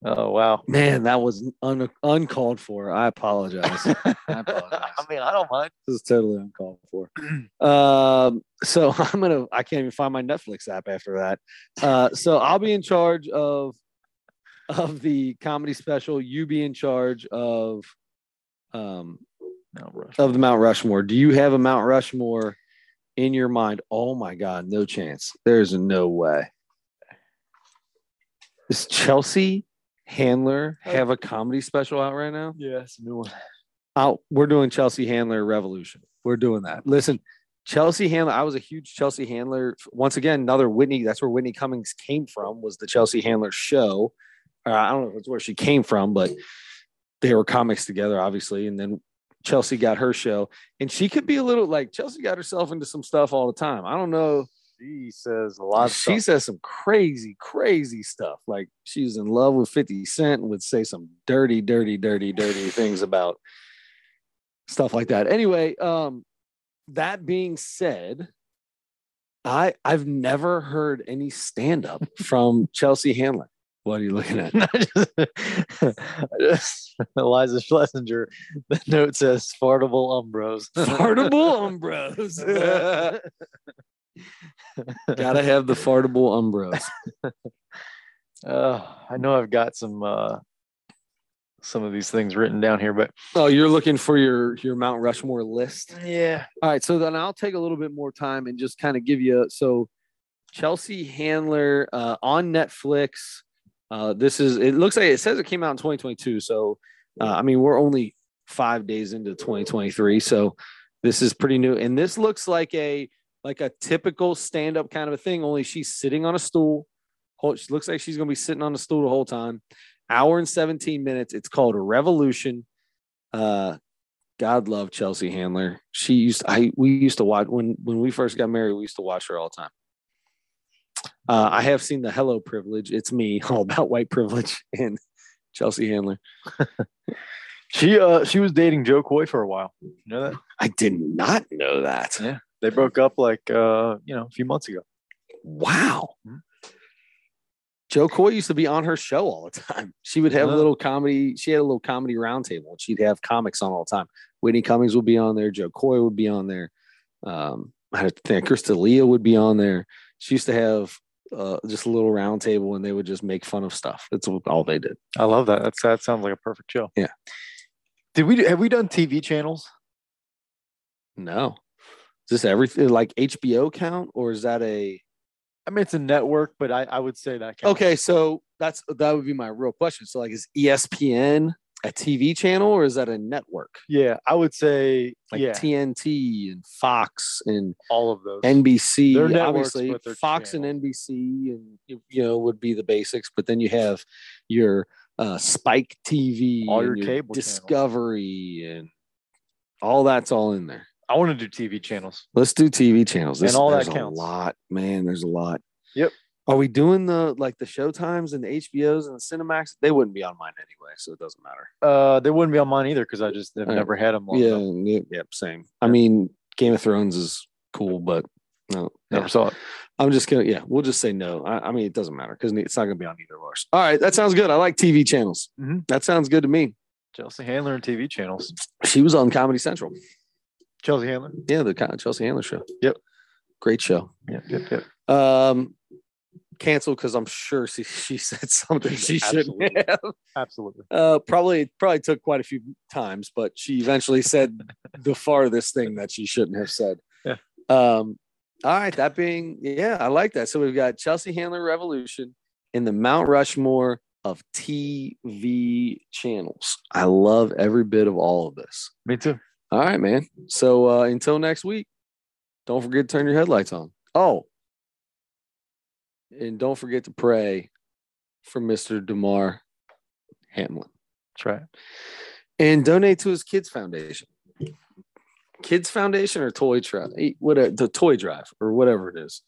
Oh wow. Man, that was un- uncalled for. I apologize. I apologize. I mean, I don't mind. This is totally uncalled for. Um, so I'm gonna. I can't even find my Netflix app after that. Uh, so I'll be in charge of of the comedy special. You be in charge of um No rush. of the Mount Rushmore. Do you have a Mount Rushmore in your mind? Oh my God, no chance. There's no way. Does Chelsea Handler have a comedy special out right now? Yeah, it's a new one. out. We're doing Chelsea Handler Revolution. We're doing that. Listen, Chelsea Handler. I was a huge Chelsea Handler. Once again, another Whitney. That's where Whitney Cummings came from. Was the Chelsea Handler show? Uh, I don't know if it's where she came from, but they were comics together, obviously. And then Chelsea got her show, and she could be a little like Chelsea got herself into some stuff all the time. I don't know She says a lot. She stuff. says some crazy, crazy stuff. Like she's in love with 50 Cent and would say some dirty, dirty, dirty, dirty things about stuff like that. Anyway, um, that being said, I I've never heard any stand-up from Chelsea Handler. What are you looking at? Just, just Iliza Shlesinger. The note says fartable umbros. fartable umbros. Gotta have the fartable umbros. Uh, I know I've got some uh, some of these things written down here, but Oh, you're looking for your your Mount Rushmore list. yeah, All right, so then I'll take a little bit more time and just kind of give you so Chelsea Handler uh, on Netflix. Uh, this is it looks like it says it came out in 2022. So uh, I mean we're only five days into 2023, so this is pretty new. And this looks like a like a typical stand up kind of a thing. Only she's sitting on a stool. She looks like she's gonna be sitting on the stool the whole time. Hour and 17 minutes. It's called a Revolution. Uh, God love Chelsea Handler. She used I we used to watch when when we first got married. We used to watch her all the time. Uh, I have seen the Hello Privilege. It's me, all about white privilege, and Chelsea Handler. she uh she was dating Jo Koy for a while. You know that I did not know that. Yeah. they broke up like uh you know a few months ago. Wow. Mhm. Jo Koy used to be on her show all the time. She would have a little comedy. She had a little comedy roundtable. and She'd have comics on all the time. Whitney Cummings would be on there. Jo Koy would be on there. Um, I think Chris D'Elia would be on there. She used to have uh, just a little round table and they would just make fun of stuff. That's all they did. I love that. That's that sounds like a perfect show. Yeah. Did we have we done TV channels? No, is this everything like HBO count, or is that a I mean, it's a network, but I, I would say that. Counts. okay? So that's that would be my real question. So like, is ESPN a TV channel, or is that a network? Yeah, I would say like yeah, TNT and Fox and all of those. NBC. They're networks, Obviously, Fox channels. and NBC, and you know would be the basics. But then you have your uh, Spike TV, All and your cable channels. Discovery, and all that's all in there. I want to do TV channels. Let's do TV channels. And all that counts. A lot, man. There's a lot. Yep. Are we doing the like the Showtimes and the HBOs and the Cinemax? They wouldn't be on mine anyway, so it doesn't matter. Uh, they wouldn't be on mine either because I just have never had them. Long Yeah, enough. yeah, yeah, same. I mean, Game of Thrones is cool, but no, never yeah. saw it. I'm just gonna, yeah, we'll just say no. I, I mean, it doesn't matter because it's not gonna be on either of ours. All right, that sounds good. I like TV channels. Mhm. That sounds good to me. Chelsea Handler and TV channels. She was on Comedy Central. Chelsea Handler. Yeah, the Chelsea Handler show. Yep. great show. Yep, yep, yep. Um, canceled because I'm sure she, she said something she shouldn't Absolutely. have. Absolutely. Uh, probably probably took quite a few times, but she eventually said the farthest thing that she shouldn't have said. Yeah. Um. All right. That being, yeah, I like that. So we've got Chelsea Handler Revolution in the Mount Rushmore of TV channels. I love every bit of all of this. Me too. All right, man. So uh, until next week, don't forget to turn your headlights on. Oh, and don't forget to pray for Mr. Damar Hamlin That's right. and donate to his kids foundation. Kids Foundation or Toy Drive, whatever the Toy Drive or whatever it is.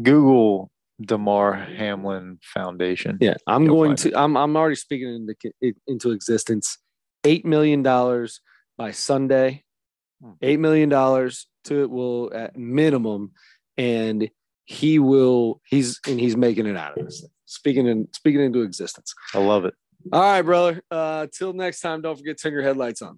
Google Damar Hamlin Foundation. Yeah, I'm You'll going to. I'm I'm already speaking into into existence. Eight million dollars by Sunday. Hmm. Eight million dollars to it will at minimum, and he will. He's and he's making it out of this. Thing. Speaking in speaking into existence. I love it. All right, brother. Uh, till next time. Don't forget to turn your headlights on.